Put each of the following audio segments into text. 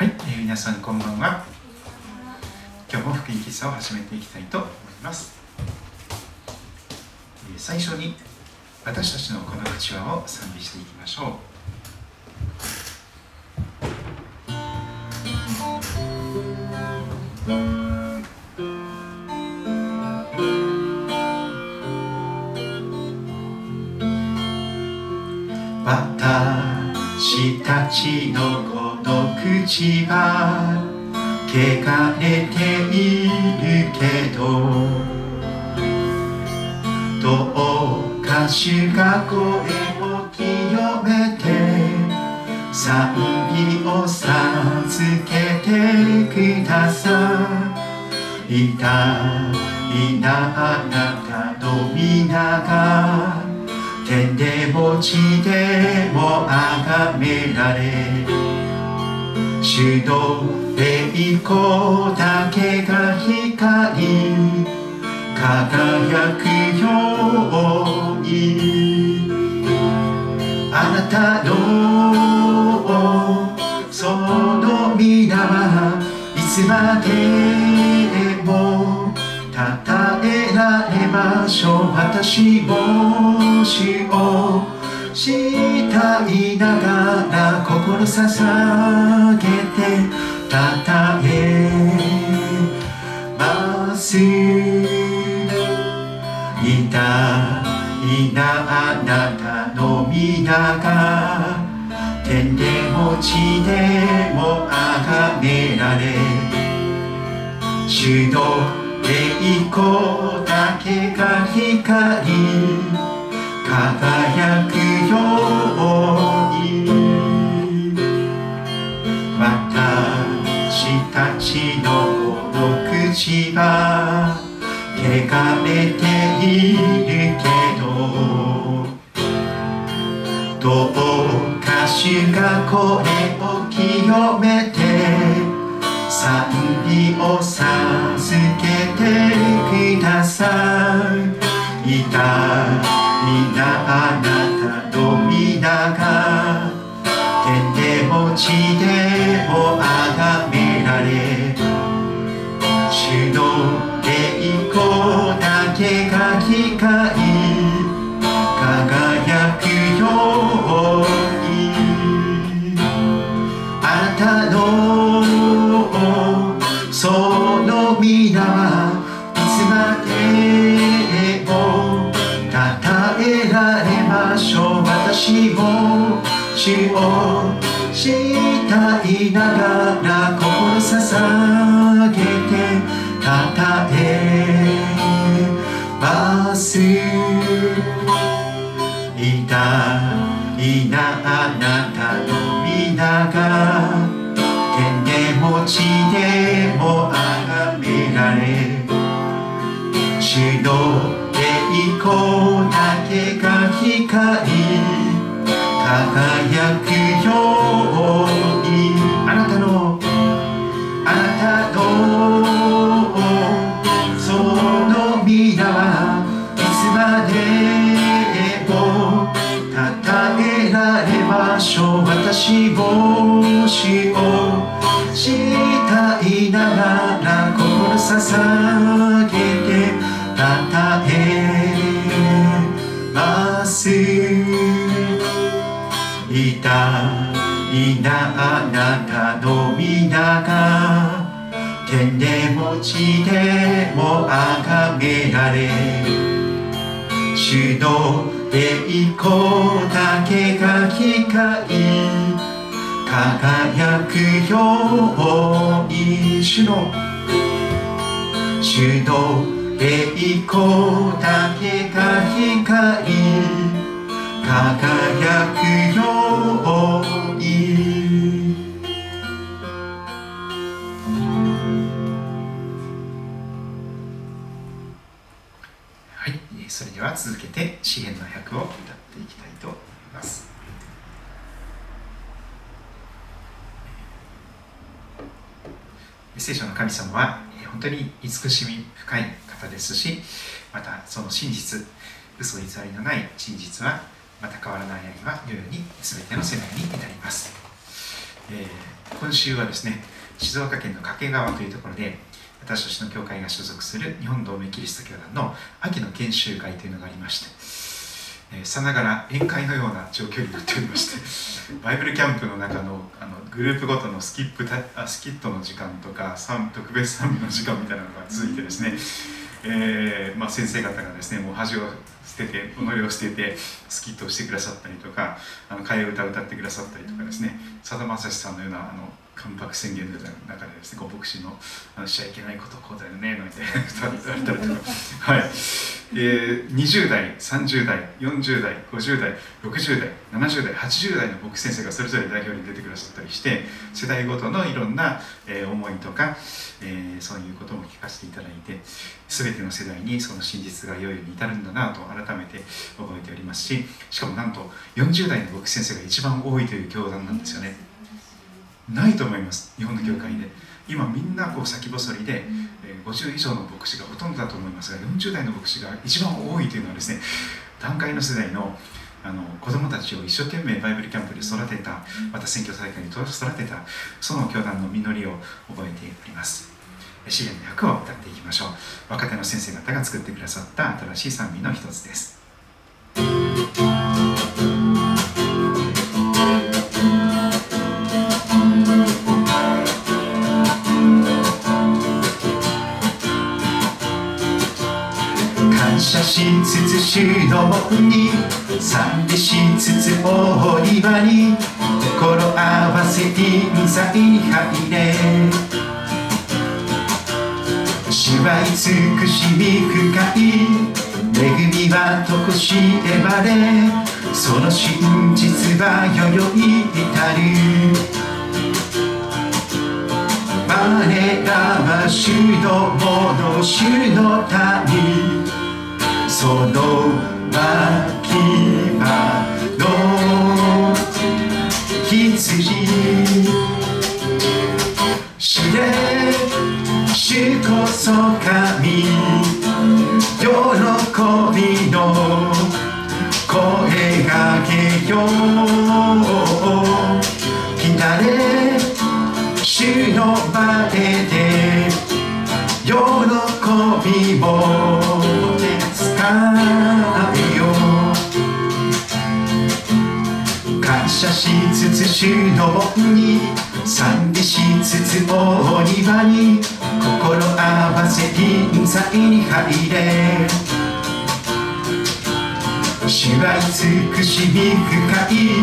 はい、えー皆さんこんばんは。今日も福音喫茶を始めていきたいと思います、えー最初に私たちのこの口輪を賛美していきましょう。私たちのこの口は汚れているけどどうか主が声を清めて賛美を授けてください。痛いなあなたの皆が天でも地でも崇められ主の栄光だけが光り輝くようにあなたのその皆はいつまでも称えられましょう私も主を慕いながら心捧げて称えますいたいなあなたの皆が天でも地でも崇められ主の栄光だけが光輝くように私たちのこの口は汚れているけどどうか主がこれを清めて賛美を授けてください。痛いなあなたの皆が天でも地でも崇められ主の栄光だけが光輝くようにあなたも主を慕い。ながら心捧げて称えます。いたいなあなたの皆が天でも地でも崇められ。主の栄光だけが光輝くようにあなたのあなたのその皆はいつまでも称えられましょう私も主を慕いながら心捧げなあなたの皆が天でも地でも崇められ主の栄光だけが光輝くように主の主の栄光だけが光輝くようにでは続けて詩篇の100を歌っていきたいと思います。聖書の神様は本当に慈しみ深い方ですしまたその真実嘘偽りのない真実はまた変わらない愛は世々に全ての世代に至ります、えー今週はですね静岡県の掛川というところで私たちの教会が所属する日本同盟キリスト教団の秋の研修会というのがありましてさながら宴会のような状況になっておりまして バイブルキャンプの中のあのグループごとのスキップあスキットの時間とか特別賛美の時間みたいなのが続いてですね、えーまあ、先生方がですねもう恥を捨てて己を捨ててスキットをしてくださったりとかあの替え歌を歌ってくださったりとかですねさだまさしさんのようなあの関白宣言の中でですねご牧師のあのしちゃいけないことこうだよねみたいな歌われたりとかはい。で20代30代40代50代60代70代80代の牧師先生がそれぞれ代表に出てくださったりして世代ごとのいろんな、えー、思いとか、えー、そういうことも聞かせていただいて全ての世代にその真実が良いに至るんだなと改めて覚えておりますししかもなんと40代の牧師先生が一番多いという教団なんですよね。ないと思います。日本の教会で。今みんなこう先細りで、えー、50以上の牧師がほとんどだと思いますが40代の牧師が一番多いというのはですね段階の世代のあの子供たちを一生懸命バイブルキャンプで育てたまた選挙大会に育てたその教団の実りを覚えております。支援の役を歌っていきましょう。若手の先生方が作ってくださった新しい賛美の一つですつつ主の門に賛美しつつ大庭に心合わせ臨在入れ。主は慈しみ深い恵みはとこしえばれその真実はよよい至る。我らは主のもの主の民。その牧場の羊知れ主こそ神喜びの声がけよ来たれ主の前で喜びも感謝しつつ主の門に賛美しつつ大庭に心合わせ臨在に入れ主は慈しみ深い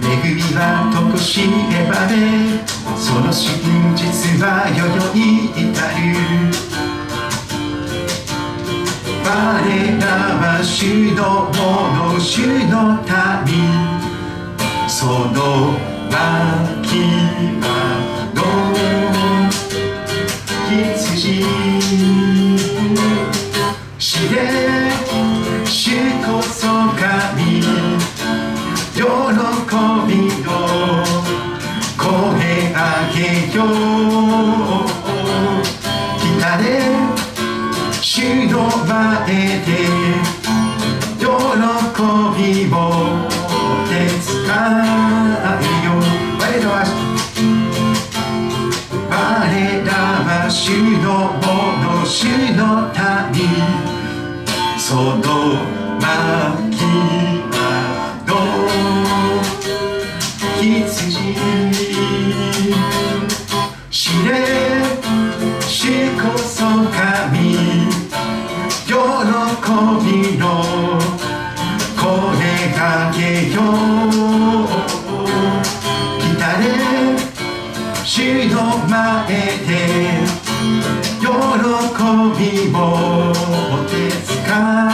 恵みはとこしえばれその真実はよよい至る。我らは主のもの主の民。その牧場の羊知れ主こそ神喜びの声上げよう来たれ主の前でその牧場の羊知れ主こそ神びの声かけよう来たれ主の前で喜びを手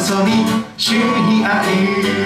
の望み主にある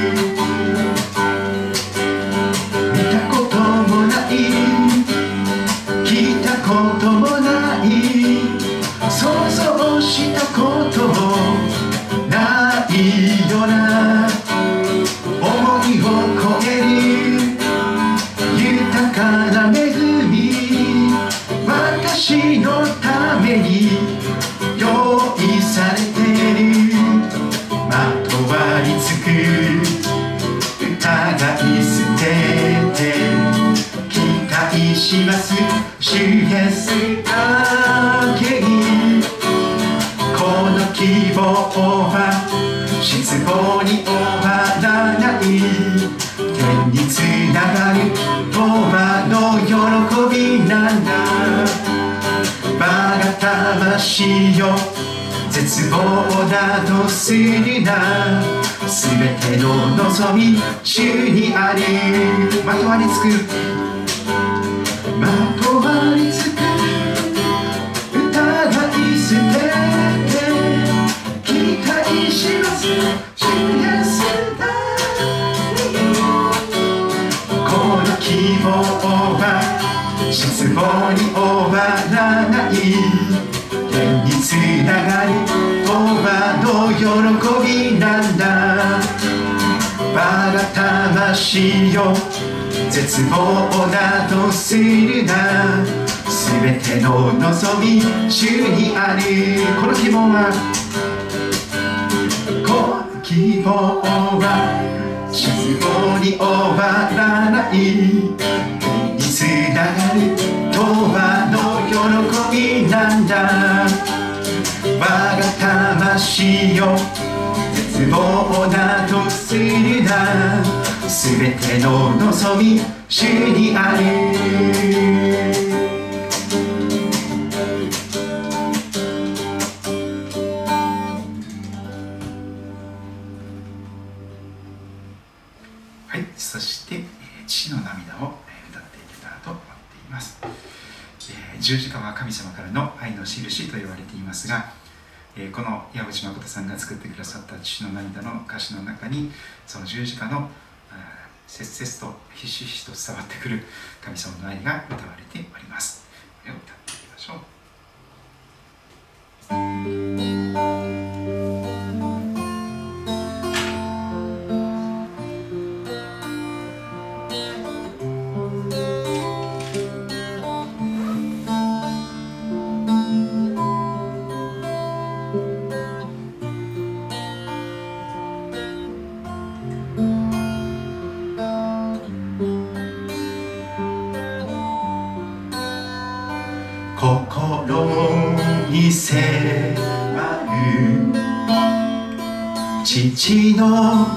失望に終わらない。天につながる永遠の喜びなんだ。我が魂よ。絶望などするな。すべての望み主にあるこの希望はこの希望は失望に終わらない。天につながる永遠の喜びなんだ。我が魂よ絶望などするな。すべての望みはい、そして、父の涙を歌っていけたらと思っています、えー十字架は神様からの愛の印と言われていますが、えーこの矢口誠さんが作ってくださった父の涙の歌詞の中にその十字架の切々とひしひしと伝わってくる神様の愛が歌われております。これを歌っていきましょう。の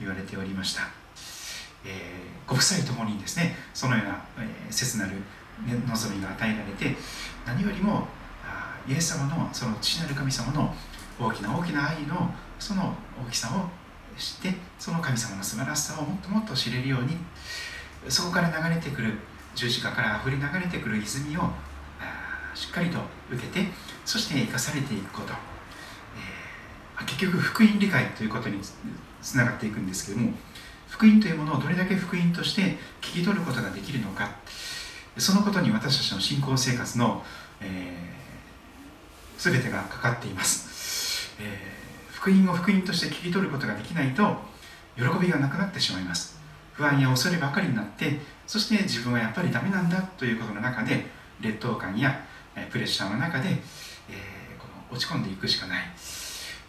言われておりました、えーご夫妻ともにですねそのような、えー切なる、望みが与えられて何よりもあイエス様のその父なる神様の大きな大きな愛のその大きさを知ってその神様の素晴らしさをもっともっと知れるようにそこから流れてくる十字架から溢れ流れてくる泉をしっかりと受けてそして生かされていくこと、えー結局福音理解ということにつながっていくんですけども福音というものをどれだけ福音として聞き取ることができるのか。そのことに私たちの信仰生活の、えー全てがかかっています、えー福音を福音として聞き取ることができないと喜びがなくなってしまいます。不安や恐ればかりになってそして自分はやっぱりダメなんだということの中で劣等感やプレッシャーの中で、えーこの落ち込んでいくしかない。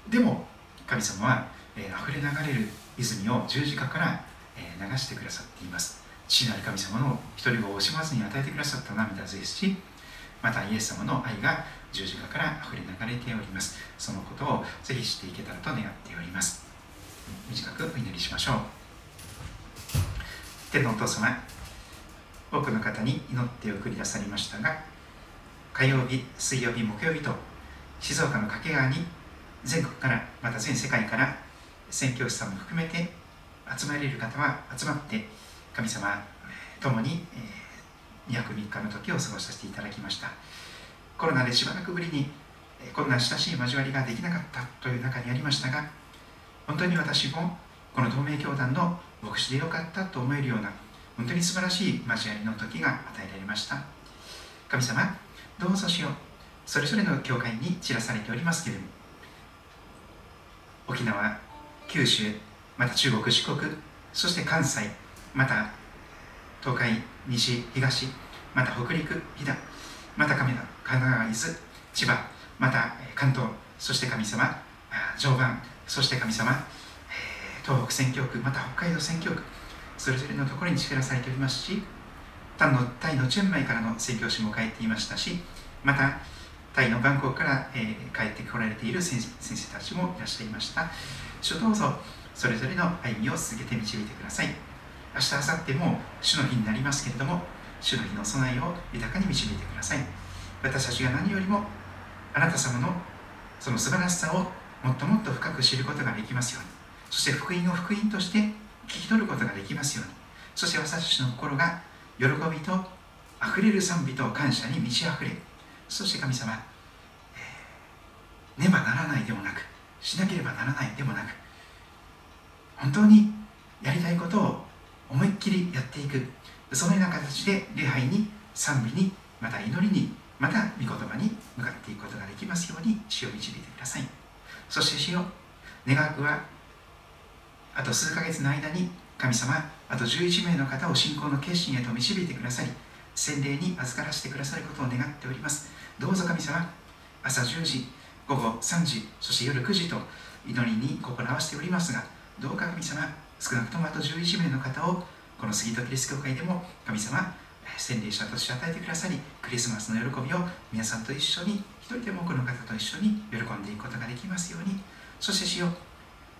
でも神様は、えー溢れ流れる泉を十字架から、えー流してくださっています。父なる神様の一人を惜しまずに与えてくださった涙ですしまたイエス様の愛が十字架から溢れ流れております。そのことをぜひ知っていけたらと願っております。短くお祈りしましょう。天のお父様多くの方に祈って送り出されましたが火曜日、水曜日、木曜日と静岡の掛川に全国からまた全世界から宣教師さんも含めて集まれる方は集まって神様共に、え2泊3日の時を過ごさせていただきました。コロナでしばらくぶりにこんな親しい交わりができなかったという中にありましたが本当に私もこの同盟教団の牧師でよかったと思えるような本当に素晴らしい交わりの時が与えられました。神様どうぞしよう。それぞれの教会に散らされておりますけれども沖縄九州また中国四国そして関西また東海西東また北陸飛騨また神奈川伊豆千葉また関東そして神様常磐そして神様東北宣教区また北海道宣教区それぞれのところに力されておりますしタイのタイのチェンマイからの宣教師も帰っていましたしまたタイのバンコクから、えー、帰ってこられている先生たちもいらっしゃいました。主どうぞそれぞれの歩みを続けて導いてください。明日明後日も主の日になりますけれども主の日の備えを豊かに導いてください。私たちが何よりもあなた様のその素晴らしさをもっともっと深く知ることができますように。そして福音を福音として聞き取ることができますように。そして私たちの心が喜びとあふれる賛美と感謝に満ち溢れそして神様、えー、ねばならないでもなくしなければならないでもなく本当にやりたいことを思いっきりやっていく。そのような形で礼拝に賛美にまた祈りにまた御言葉に向かっていくことができますように血を導いてください。そして主よ願わくはあと数ヶ月の間に神様あと11名の方を信仰の決心へと導いてくださり洗礼に預からせてくださることを願っております。どうぞ神様朝10時午後3時そして夜9時と祈りに心合わせておりますがどうか神様少なくともあと11名の方をこの杉戸キリスト教会でも神様洗礼者として与えてくださりクリスマスの喜びを皆さんと一緒に一人でも多くの方と一緒に喜んでいくことができますようにそして主よ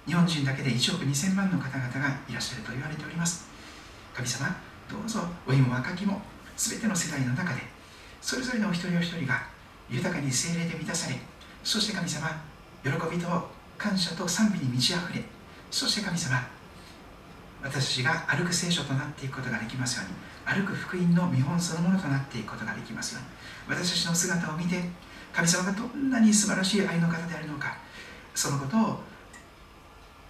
日本人だけで1億2000万の方々がいらっしゃると言われております。神様どうぞ老いも若きも全ての世代の中でそれぞれのお一人お一人が豊かに精霊で満たされそして神様喜びと感謝と賛美に満ち溢れそして神様私が歩く聖書となっていくことができますように歩く福音の見本そのものとなっていくことができますように私たちの姿を見て神様がどんなに素晴らしい愛の方であるのかそのことを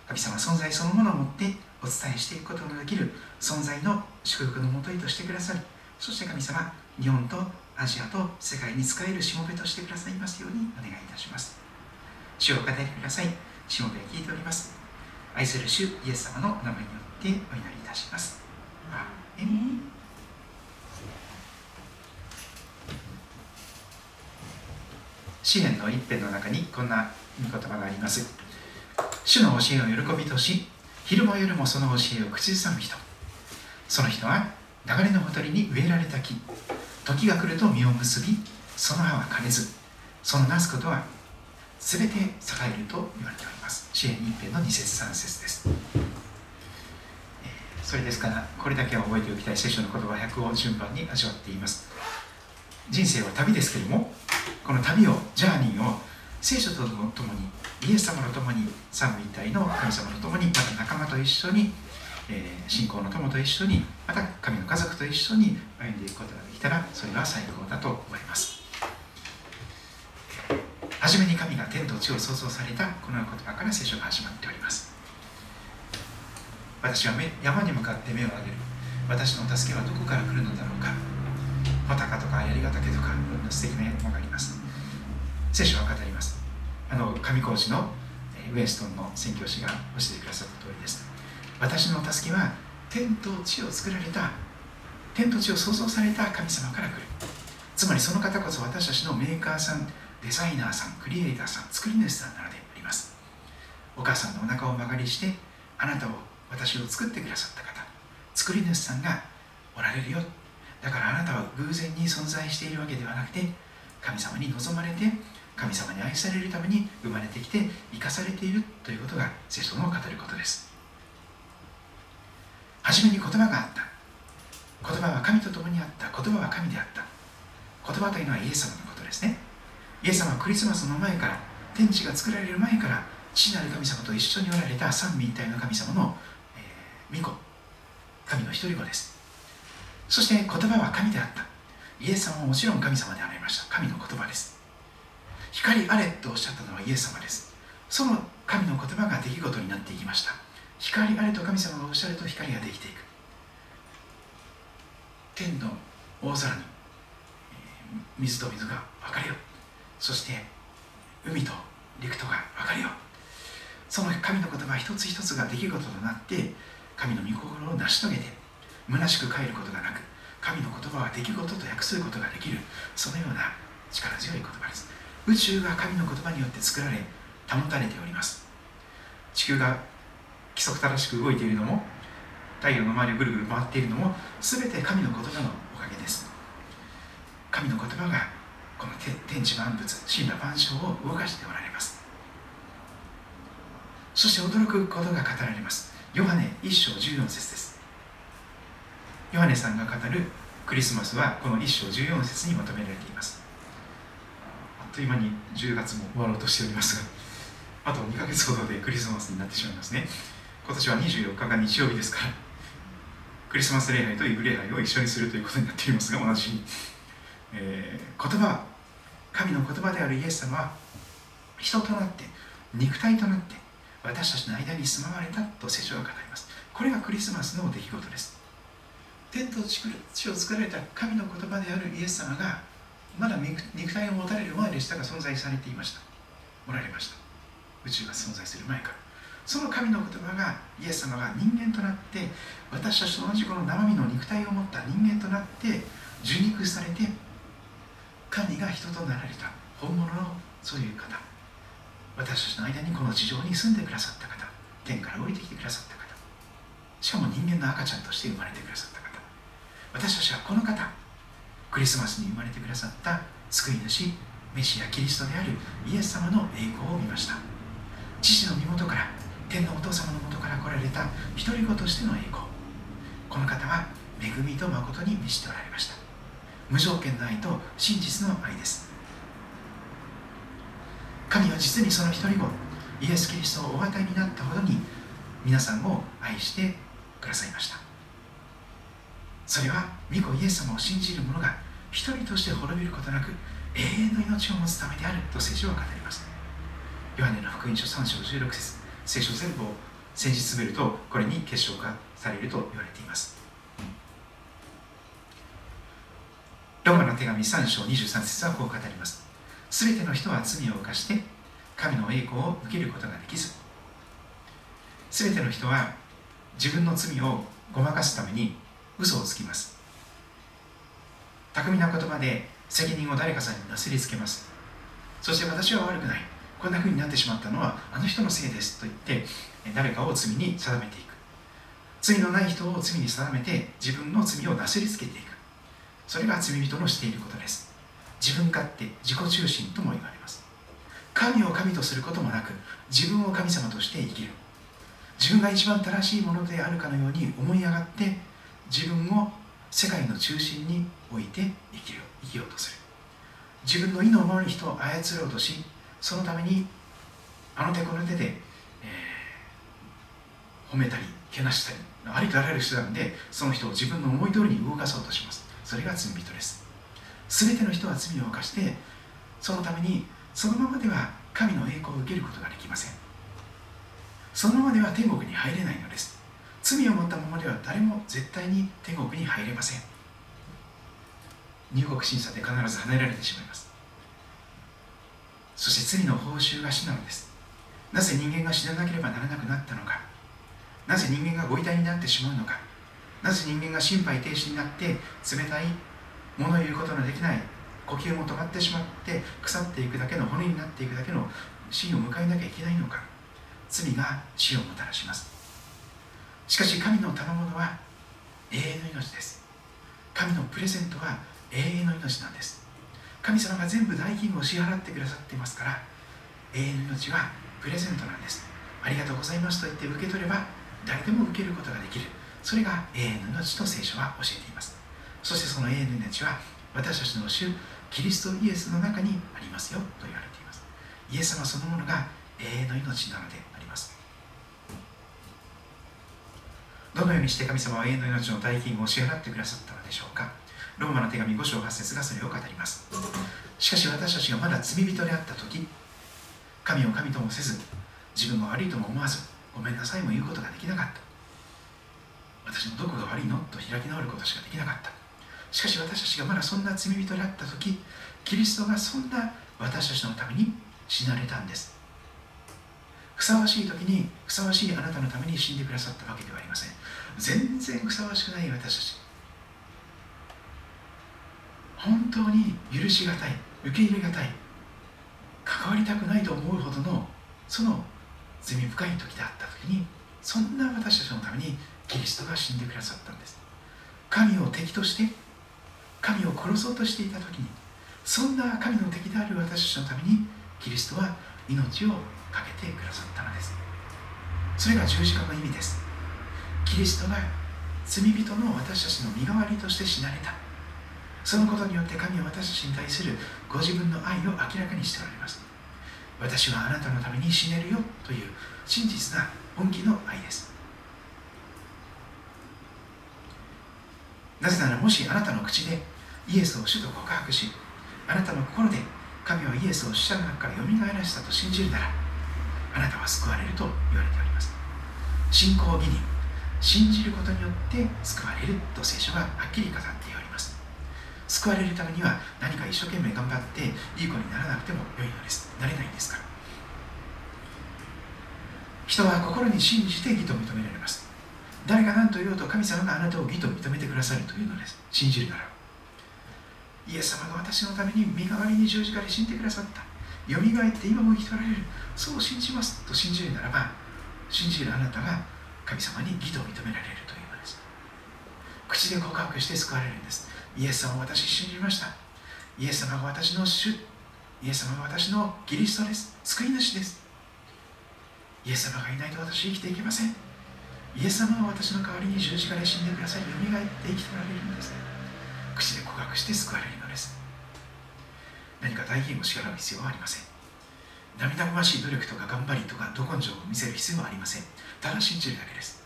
神様存在そのものを持ってお伝えしていくことのできる存在の祝福のもとへとしてくださりそして神様日本とアジアと世界に使えるしもべとしてくださいますようにお願いいたします。主を語りください。しもべ聞いております。愛する主イエス様の名前によってお祈りいたします。アーメン。詩篇の一編の中にこんな御言葉があります。主の教えを喜びとし昼も夜もその教えを口ずさむ人。その人は流れのほとりに植えられた木。時が来ると実を結びその葉は枯れずそのなすことは全て栄えると言われております。支援一辺の2節3節です、えそれですからこれだけは覚えておきたい聖書の言葉100を順番に味わっています。人生は旅ですけれどもこの旅をジャーニーを聖書とともにイエス様と共に三位一体の神様と共にまた仲間と一緒に、え、信仰の友と一緒にまた神の家族と一緒に歩んでいくことができたらそれは最高だと思います。初めに神が天と地を創造されたこの言葉から聖書が始まっております。私は山に向かって目を上げる。私の助けはどこから来るのだろうか。穂高とか槍ヶ岳とかいろんな素敵なものがあります。聖書は語ります。あの上高地のウエストンの宣教師が教えてくださった通りです。私の助けは天と地を作られた天と地を創造された神様から来る。つまりその方こそ私たちのメーカーさんデザイナーさんクリエイターさん作り主さんなのであります。お母さんのお腹を曲がりしてあなたを私を作ってくださった方作り主さんがおられるよ。だからあなたは偶然に存在しているわけではなくて神様に望まれて神様に愛されるために生まれてきて生かされているということが聖書の語ることです。初めに言葉があった。言葉は神と共にあった。言葉は神であった。言葉というのはイエス様のことですね。イエス様はクリスマスの前から天地が作られる前から父なる神様と一緒におられた三位一体の神様の、えー、御子。神の一人子です。そして言葉は神であった。イエス様ももちろん神様でありました。神の言葉です。光あれとおっしゃったのはイエス様です。その神の言葉が出来事になっていきました。光あれと神様がおっしゃると光ができていく。天の大空に水と水が分かれよ。そして海と陸とが分かれよ。その神の言葉一つ一つが出来事となって神の御心を成し遂げて虚しく帰ることがなく神の言葉は出来事と訳することができる。そのような力強い言葉です。宇宙が神の言葉によって作られ保たれております。地球が規則正しく動いているのも太陽の周りをぐるぐる回っているのも全て神の言葉のおかげです。神の言葉がこの天地万物神羅万象を動かしておられます。そして驚くことが語られます。ヨハネ1章14節です。ヨハネさんが語るクリスマスはこの1章14節にまとめられています。あっという間に10月も終わろうとしておりますがあと2ヶ月ほどでクリスマスになってしまいますね。今年は24日が日曜日ですからクリスマス礼拝とイブ礼拝を一緒にするということになっていますが同じに、えー、言葉神の言葉であるイエス様は人となって肉体となって私たちの間に住まわれたと聖書が語ります。これがクリスマスの出来事です。天と地を作られた神の言葉であるイエス様がまだ肉体を持たれる前でしたが存在されていました。おられました。宇宙が存在する前から。その神の言葉がイエス様が人間となって私たちと同じこの生身の肉体を持った人間となって受肉されて神が人となられた。本物のそういう方。私たちの間にこの地上に住んでくださった方。天から降りてきてくださった方。しかも人間の赤ちゃんとして生まれてくださった方。私たちはこの方。クリスマスに生まれてくださった救い主メシアキリストであるイエス様の栄光を見ました。父の身元から天のお父様のもとから来られた一人子としての栄光。この方は恵みと誠に満ちておられました。無条件の愛と真実の愛です。神は実にその一人子イエス・キリストをお与えになったほどに皆さんを愛してくださいました。それは御子イエス様を信じる者が一人として滅びることなく永遠の命を持つためであると聖書は語ります。ヨハネの福音書3章16節。聖書全部を先日詰めるとこれに結晶化されると言われています。ローマの手紙3章23節はこう語ります。すべての人は罪を犯して神の栄光を受けることができず。すべての人は自分の罪をごまかすために嘘をつきます。巧みな言葉で責任を誰かさんになすりつけます。そして私は悪くない。こんな風になってしまったのはあの人のせいですと言って誰かを罪に定めていく。罪のない人を罪に定めて自分の罪をなすりつけていく。それが罪人のしていることです。自分勝手自己中心とも言われます。神を神とすることもなく自分を神様として生きる。自分が一番正しいものであるかのように思い上がって自分を世界の中心に置いて生きる生きようとする。自分の意のままに人を操ろうとしそのためにあの手この手で、えー、褒めたりけなしたりありとあらゆる手段でその人を自分の思い通りに動かそうとします。それが罪人です。全ての人は罪を犯してそのためにそのままでは神の栄光を受けることができません。そのままでは天国に入れないのです。罪を持ったままでは誰も絶対に天国に入れません。入国審査で必ず離れられてしまいます。そして罪の報酬が死なのです。なぜ人間が死ななければならなくなったのか。なぜ人間がご遺体になってしまうのか。なぜ人間が心肺停止になって冷たい物言うことのできない呼吸も止まってしまって腐っていくだけの骨になっていくだけの死を迎えなきゃいけないのか。罪が死をもたらします。しかし神の賜物は永遠の命です。神のプレゼントは永遠の命なんです。神様が全部代金を支払ってくださっていますから永遠の命はプレゼントなんです。ありがとうございますと言って受け取れば誰でも受けることができる。それが永遠の命と聖書は教えています。そしてその永遠の命は私たちの主キリストイエスの中にありますよと言われています。イエス様そのものが永遠の命なのであります。どのようにして神様は永遠の命の代金を支払ってくださったのでしょうか。ローマの手紙5章8節がそれを語ります。しかし私たちがまだ罪人であった時神を神ともせず自分が悪いとも思わずごめんなさいも言うことができなかった。私のどこが悪いの？と開き直ることしかできなかった。しかし私たちがまだそんな罪人であった時キリストがそんな私たちのために死なれたんです。ふさわしい時にふさわしいあなたのために死んでくださったわけではありません。全然ふさわしくない私たち。本当に許しがたい受け入れがたい関わりたくないと思うほどのその罪深い時であった時にそんな私たちのためにキリストが死んでくださったんです。神を敵として神を殺そうとしていた時にそんな神の敵である私たちのためにキリストは命をかけてくださったのです。それが十字架の意味です。キリストが罪人の私たちの身代わりとして死なれた。そのことによって神は私たちに対するご自分の愛を明らかにしておられます。私はあなたのために死ねるよという真実な本気の愛です。なぜならもしあなたの口でイエスを主と告白しあなたの心で神はイエスを死者の中からよみがえらせたと信じるならあなたは救われると言われております。信仰義に信じることによって救われると聖書がはっきり語っております。救われるためには何か一生懸命頑張っていい子にならなくても良いのですなれないんですから。人は心に信じて義と認められます。誰が何と言おうと神様があなたを義と認めてくださるというのです。信じるならイエス様が私のために身代わりに十字架で死んでくださった。よみがえって今も生きとられる。そう信じますと信じるならば信じるあなたが神様に義と認められるというのです。口で告白して救われるんです。イエス様を私信じました。イエス様が私の主。イエス様が私のキリストです。救い主です。イエス様がいないと私生きていけません。イエス様は私の代わりに十字架で死んでくださりよみがえって生きておられるんです。口で告白して救われるのです。何か大金を支払う必要はありません。涙ぐましい努力とか頑張りとかど根性を見せる必要はありません。ただ信じるだけです。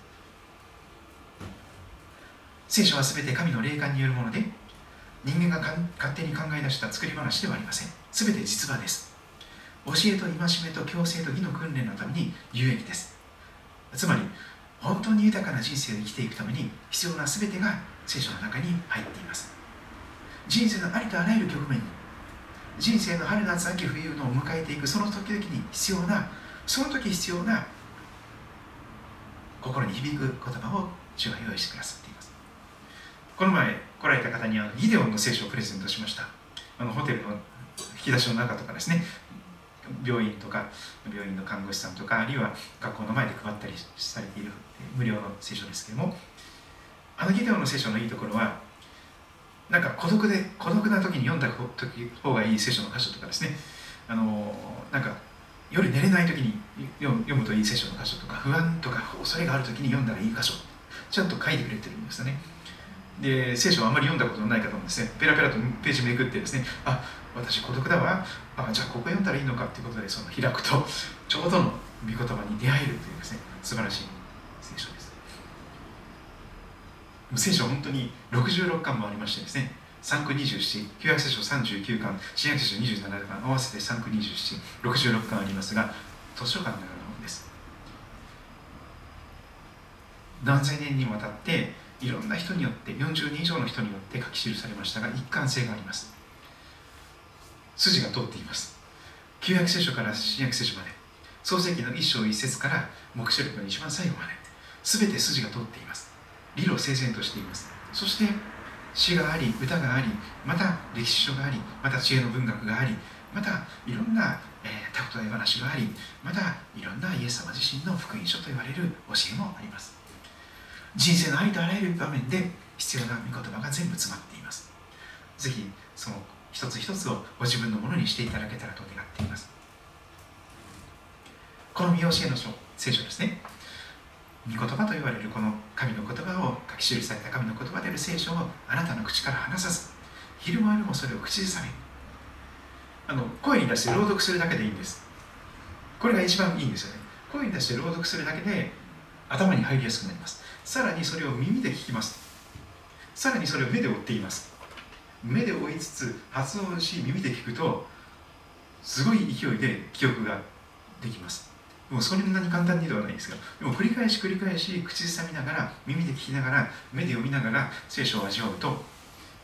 聖書は全て神の霊感によるもので人間が勝手に考え出した作り話ではありません。全て実話です。教えと戒めと強制と義の訓練のために有益です。つまり本当に豊かな人生を生きていくために必要な全てが聖書の中に入っています。人生のありとあらゆる局面に人生の春夏秋冬のを迎えていくその時々に必要なその時必要な心に響く言葉を主は用意してください。この前来られた方にあのギデオンの聖書をプレゼントしました。あのホテルの引き出しの中とかですね。病院とか病院の看護師さんとかあるいは学校の前で配ったりされている無料の聖書ですけども。あのギデオンの聖書のいいところはなんか孤独で孤独な時に読んだ方がいい聖書の箇所とかですね。あのなんか夜寝れない時に読むといい聖書の箇所とか不安とか恐れがある時に読んだらいい箇所。ちゃんと書いてくれてるんですよね。で聖書をあまり読んだことのない方もですねペラペラとページめくってですねあ私孤独だわ。あじゃあここ読んだらいいのかっていうことでその開くと ちょうどの御言葉に出会えるというですね素晴らしい聖書です。聖書は本当に66巻もありましてですね3区27旧約聖書39巻新約聖書27巻合わせて3区2766巻ありますが図書館のようなものです。何千年にわたっていろんな人によって40人以上の人によって書き記されましたが一貫性があります。筋が通っています。旧約聖書から新約聖書まで創世記の一章一節から黙示録の一番最後まで全て筋が通っています。理路整然としています。そして詩があり歌がありまた歴史書がありまた知恵の文学がありまたいろんな、えー、たことえ話がありまたいろんなイエス様自身の福音書と言われる教えもあります。人生のありとあらゆる場面で必要な御言葉が全部詰まっています。ぜひその一つ一つをご自分のものにしていただけたらと願っています。この見教えの書聖書ですね。御言葉と言われるこの神の言葉を書き記された神の言葉である聖書をあなたの口から離さず昼間夜もそれを口ずさめあの声に出して朗読するだけでいいんです。これが一番いいんですよね。声に出して朗読するだけで頭に入りやすくなります。さらにそれを耳で聞きます。さらにそれを目で追っています。目で追いつつ発音し耳で聞くとすごい勢いで記憶ができます。もうそんなに簡単にではないですけどでも繰り返し繰り返し口ずさみながら耳で聞きながら目で読みながら聖書を味わうと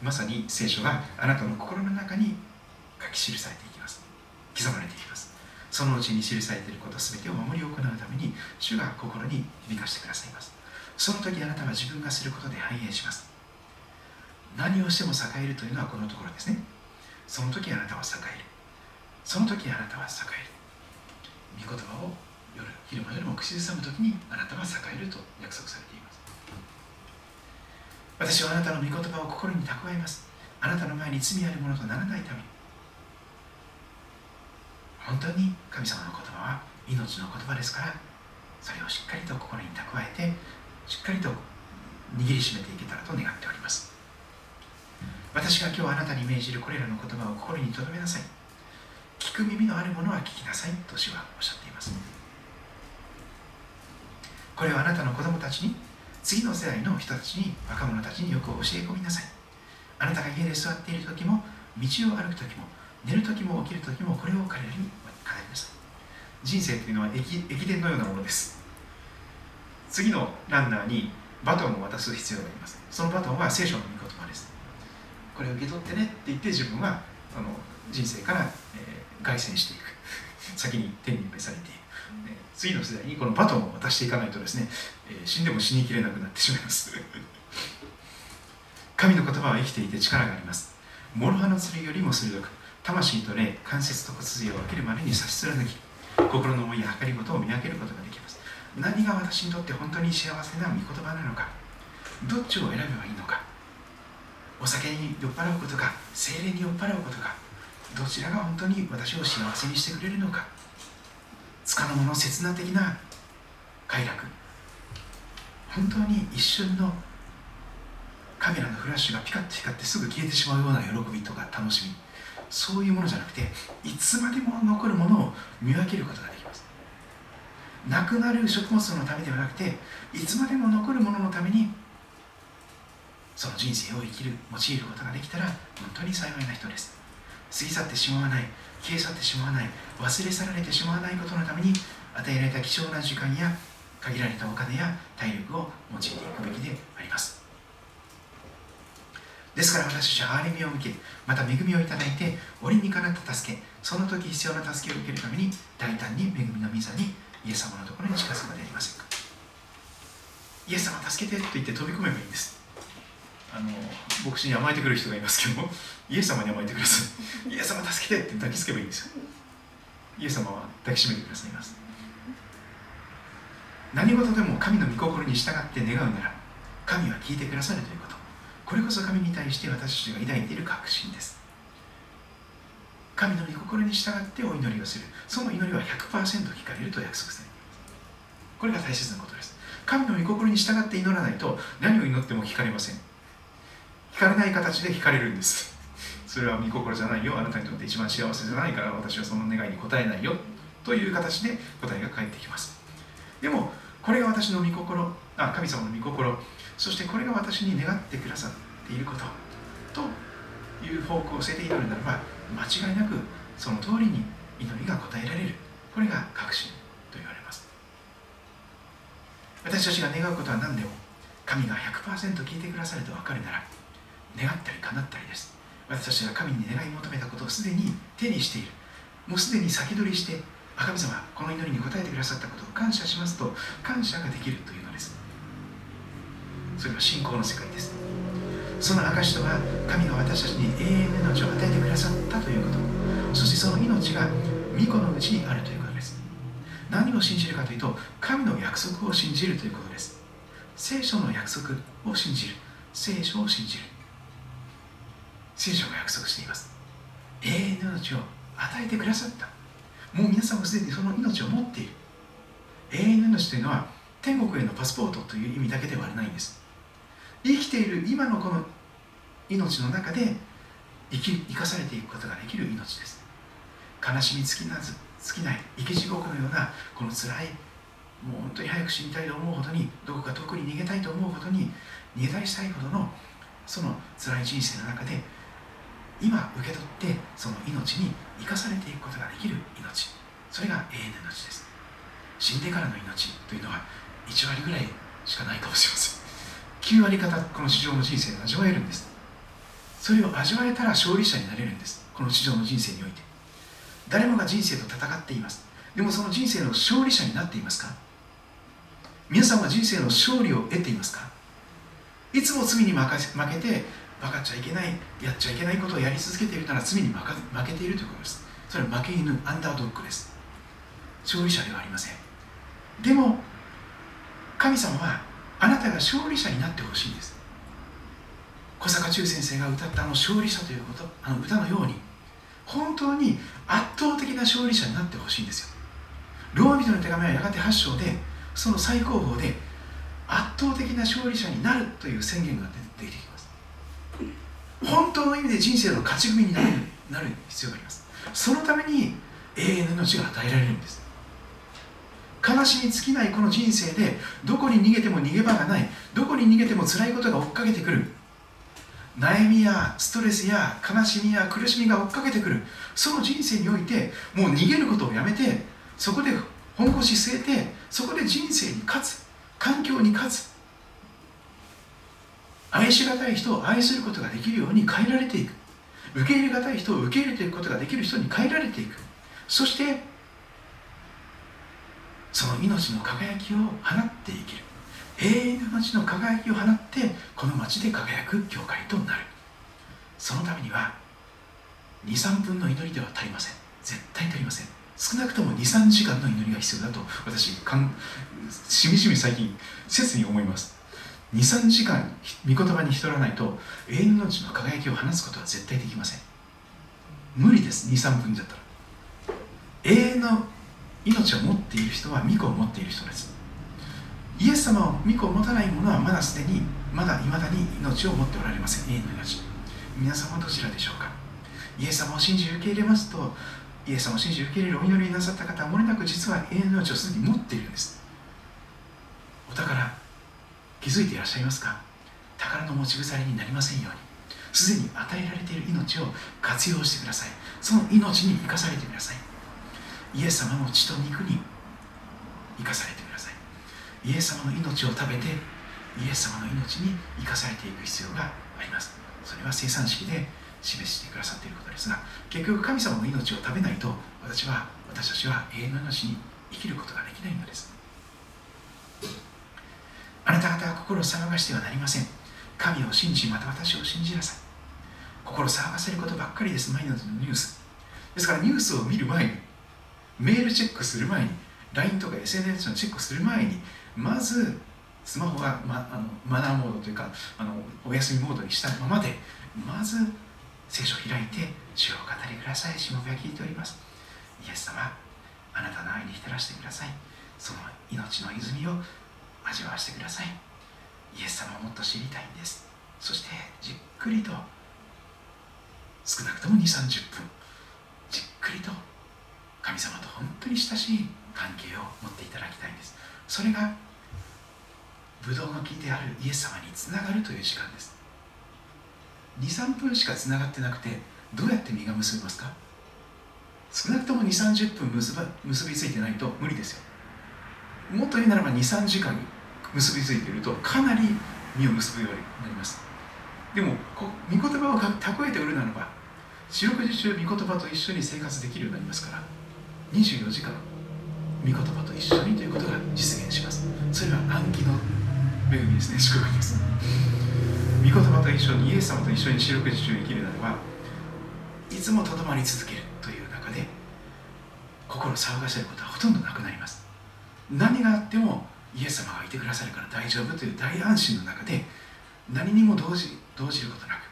まさに聖書があなたの心の中に書き記されていきます。刻まれていきます。そのうちに記されていること全てを守り行うために主が心に響かせてくださいます。その時あなたは自分がすることで繁栄します。何をしても栄えるというのはこのところですね。その時あなたは栄える。その時あなたは栄える。御言葉を夜昼間夜も口ずさむ時にあなたは栄えると約束されています。私はあなたの御言葉を心に蓄えます。あなたの前に罪あるものとならないために。本当に神様の言葉は命の言葉ですからそれをしっかりと心に蓄えてしっかりと握りしめていけたらと願っております。私が今日あなたに命じるこれらの言葉を心に留めなさい。聞く耳のあるものは聞きなさいと主はおっしゃっています。これはあなたの子供たちに次の世代の人たちに若者たちによく教え込みなさい。あなたが家で座っている時も道を歩く時も寝る時も起きる時もこれを彼らに語りなさい。人生というのは駅駅伝のようなものです。次のランナーにバトンを渡す必要があります。そのバトンは聖書の御言葉です。これを受け取ってねって言って自分はあの人生から、えー、凱旋していく。先に天に召されている次の世代にこのバトンを渡していかないとですね、えー、死んでも死にきれなくなってしまいます。神の言葉は生きていて力があります。諸刃の剣よりも鋭く魂と霊関節と骨髄を分けるまでに差し貫き心の思いや計りごとを見分けることができます。何が私にとって本当に幸せな御言葉なのかどっちを選べばいいのかお酒に酔っ払うことか精霊に酔っ払うことかどちらが本当に私を幸せにしてくれるのかつかの間の刹那的な快楽本当に一瞬のカメラのフラッシュがピカッと光ってすぐ消えてしまうような喜びとか楽しみそういうものじゃなくていつまでも残るものを見分けることができます。なくなる食物のためではなくていつまでも残るもののためにその人生を生きる用いることができたら本当に幸いな人です。過ぎ去ってしまわない消え去ってしまわない忘れ去られてしまわないことのために与えられた貴重な時間や限られたお金や体力を用いていくべきであります。ですから私たちは憐れみを受けまた恵みをいただいて折にかなった助けその時必要な助けを受けるために大胆に恵みの御座にイエス様のところに近づくのでありませんか？イエス様助けてと言って飛び込めばいいんです。あの牧師に甘えてくる人がいますけどもイエス様に甘えてください。イエス様助けてって抱きつけばいいんですよ。イエス様は抱きしめてくださいます。何事でも神の御心に従って願うなら神は聞いてくださるということ。これこそ神に対して私たちが抱いている確信です。神の御心に従ってお祈りをする。その祈りは100%聞かれると約束されていますこれが大切なことです。神の御心に従って祈らないと何を祈っても聞かれません。聞かれない形で聞かれるんです。それは御心じゃないよ。あなたにとって一番幸せじゃないから私はその願いに応えないよ。という形で答えが返ってきます。でもこれが私の御心。あ神様の御心。そしてこれが私に願ってくださっていること。という方向性で祈るならば間違いなくその通りに祈りが応えられる。これが確信と言われます。私たちが願うことは何でも神が100%聞いてくださると分かるなら願ったり叶ったりです。私たちが神に願い求めたことをすでに手にしている。もうすでに先取りして神様この祈りに応えてくださったことを感謝しますと感謝ができるというのです。それは信仰の世界です。その証とは神が私たちに永遠の命を与えてくださったということ。そしてその命が御子のうちにあるということです。何を信じるかというと神の約束を信じるということです。聖書の約束を信じる。聖書を信じる。聖書が約束しています。永遠の命を与えてくださった。もう皆さんはすでにその命を持っている。永遠の命というのは天国へのパスポートという意味だけではないんです。生きている今のこの命の中で生き生かされていくことができる命です。悲しみ尽きなず尽きない生き地獄のようなこの辛いもう本当に早く死にたいと思うほどにどこか遠くに逃げたいと思うほどに逃げたりしたいほどのその辛い人生の中で今受け取ってその命に生かされていくことができる命。それが永遠の命です。死んでからの命というのは1割ぐらいしかないかもしれません。9割方この地上の人生で味わえるんですそれを味わえたら勝利者になれるんですこの地上の人生において誰もが人生と戦っていますでもその人生の勝利者になっていますか皆さんは人生の勝利を得ていますかいつも罪に負けて分かっちゃいけないやっちゃいけないことをやり続けているなら罪に負けているということですそれは負け犬アンダードッグです勝利者ではありませんでも神様はあなたが勝利者になってほしいんです。小坂忠先生が歌ったあの勝利者ということあの歌のように本当に圧倒的な勝利者になってほしいんですよ。ローマ人の手紙はやがて8章でその最高峰で圧倒的な勝利者になるという宣言が出てきます。本当の意味で人生の勝ち組になるなる必要があります。そのために永遠の命が与えられるんです。悲しみ尽きないこの人生でどこに逃げても逃げ場がない。どこに逃げても辛いことが追っかけてくる。悩みやストレスや悲しみや苦しみが追っかけてくる。その人生においてもう逃げることをやめてそこで本腰据えてそこで人生に勝つ。環境に勝つ。愛しがたい人を愛することができるように変えられていく。受け入れがたい人を受け入れていくことができる人に変えられていく。そしてその命の輝きを放って生きる。永遠の命の輝きを放ってこの町で輝く教会となる。そのためには23分の祈りでは足りません。絶対足りません。少なくとも23時間の祈りが必要だと私かんしみじみ最近切に思います。23時間御言葉に浸らないと永遠の命の輝きを放つことは絶対できません。無理です。23分だったら。永遠の命を持っている人は御子を持っている人です。イエス様を御子を持たない者はまだすでにまだ未だに命を持っておられません。永遠の命。皆様はどちらでしょうか？イエス様を信じ受け入れますとイエス様を信じ受け入れるお祈りになさった方はもれなく実は永遠の命をすでに持っているんです。お宝気づいていらっしゃいますか？宝の持ち腐れになりませんように。すでに与えられている命を活用してください。その命に生かされてください。イエス様の血と肉に生かされてください。イエス様の命を食べてイエス様の命に生かされていく必要があります。それは生産式で示してくださっていることですが結局神様の命を食べないと私は私たちは永遠の命に生きることができないのです。あなた方は心を騒がしてはなりません。神を信じまた私を信じなさい。心を騒がせることばっかりです。毎日のニュース。ですからニュースを見る前にメールチェックする前に LINE とか SNS のチェックする前にまずスマホが、ま、あのマナーモードというかあのお休みモードにしたままでまず聖書を開いて主を語りください。しもべは聞いております。イエス様あなたの愛に浸らしてください。その命の泉を味わわせてください。イエス様をもっと知りたいんです。そしてじっくりと少なくとも2 3 0分じっくりと神様と本当に親しい関係を持っていただきたいんです。それがブドウの木であるイエス様につながるという時間です。23分しかつながってなくてどうやって実が結びますか？少なくとも2 3 0分結ば結びついてないと無理ですよ。もっと言うならば23時間結びついているとかなり実を結ぶようになります。でも御言葉を蓄えて売るならば四六時中御言葉と一緒に生活できるようになりますから24時間御言葉と一緒にということが実現します。それは暗記の恵みですね祝福です御言葉と一緒にイエス様と一緒に四六時中生きるならばいつもとどまり続けるという中で心騒がせることはほとんどなくなります。何があってもイエス様がいてくださるから大丈夫という大安心の中で何にも動じ動じることなく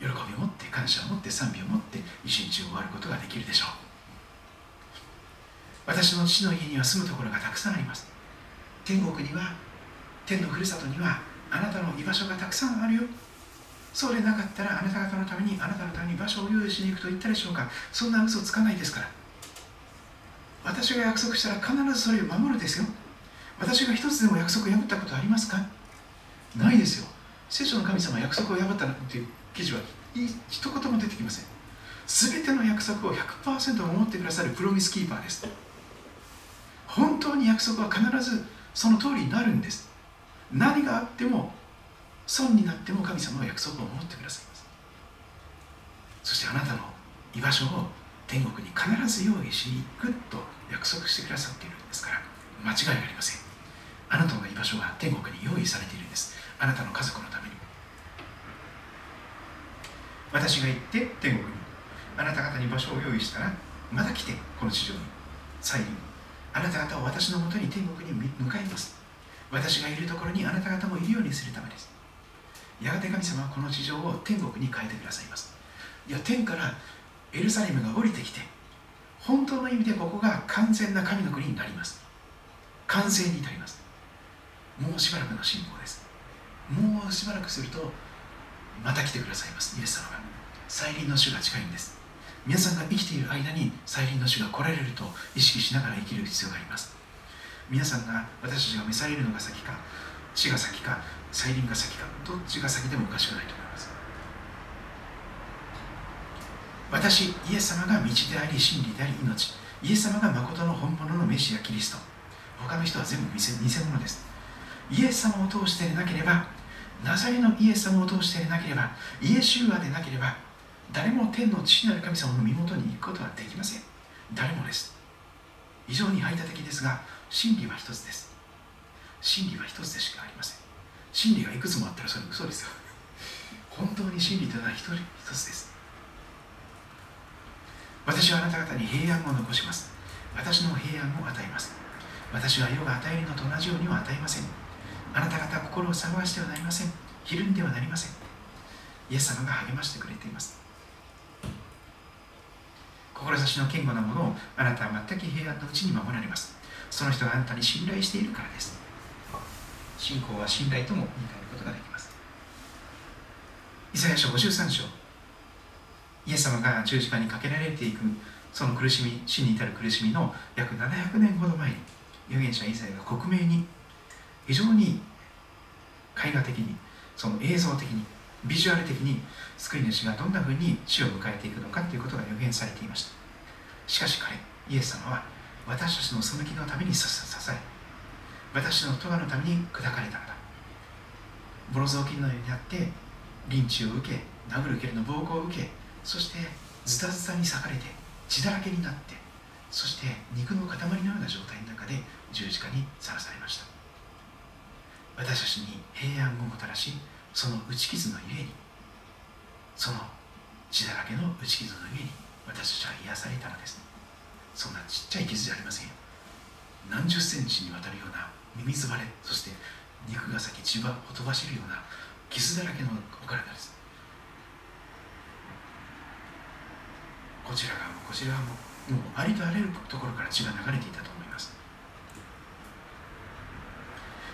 喜びを持って感謝を持って賛美を持って一日を終わることができるでしょう。私の父の家には住むところがたくさんあります。天国には天のふるさとにはあなたの居場所がたくさんあるよ。そうでなかったらあなた方のためにあなたのために場所を用意しに行くと言ったでしょうか。そんな嘘つかないですから。私が約束したら必ずそれを守るですよ。私が一つでも約束を破ったことありますか？ないですよ。聖書の神様は約束を破ったなんていう記事は一言も出てきません。全ての約束を100%守ってくださるプロミスキーパーです。本当に約束は必ずその通りになるんです。何があっても損になっても神様は約束を守ってくださいます。そしてあなたの居場所を天国に必ず用意しに行くと約束してくださっているんですから間違いありません。あなたの居場所は天国に用意されているんです。あなたの家族のために。私が行って天国にあなた方に場所を用意したらまだ来てこの地上に。再臨。あなた方を私のもとに天国に向かいます。私がいるところにあなた方もいるようにするためです。やがて神様はこの地上を天国に変えてくださいます。いや天からエルサレムが降りてきて本当の意味でここが完全な神の国になります。完成に至ります。もうしばらくの信仰です。もうしばらくするとまた来てくださいます。イエス様が。再臨の主が近いんです。皆さんが生きている間に再臨の主が来られると意識しながら生きる必要があります。皆さんが私たちが召されるのが先か死が先か再臨が先かどっちが先でもおかしくないと思います。私イエス様が道であり真理であり命。イエス様が誠の本物のメシアキリスト。他の人は全部偽物です。イエス様を通してでなければナザレのイエス様を通してでなければイエシュアでなければ誰も天の父なる神様の身元に行くことはできません。誰もです。非常に排他的ですが真理は一つです。真理は一つでしかありません。真理がいくつもあったらそれ嘘ですよ。本当に真理というのは一人一つです。私はあなた方に平安を残します。私の平安を与えます。私は世が与えるのと同じようには与えません。あなた方心を騒がしてはなりません。ひるんではなりません。イエス様が励ましてくれています。志の堅固なものをあなたは全く平安のうちに守られますその人があなたに信頼しているからです信仰は信頼とも言い換えることができますイザヤ書53章イエス様が十字架にかけられていくその苦しみ死に至る苦しみの約700年ほど前に預言者イザヤが克明に非常に絵画的にその映像的にビジュアル的に救い主がどんなふうに死を迎えていくのかということが予言されていました。しかし彼イエス様は私たちの背きのために支え私の咎のために砕かれたのだ。ボロ雑巾のようになってリンチを受け殴る蹴りの暴行を受けそしてズタズタに裂かれて血だらけになってそして肉の塊のような状態の中で十字架にさらされました。私たちに平安をもたらしその打ち傷のゆえにその血だらけの打ち傷のゆえに私たちは癒されたのです。そんなちっちゃい傷じゃありませんよ。何十センチにわたるようなミミズバレそして肉が先血はほとばしるような傷だらけのお体です。こちら側もこちら側ももうありとあらゆるところから血が流れていたと思います。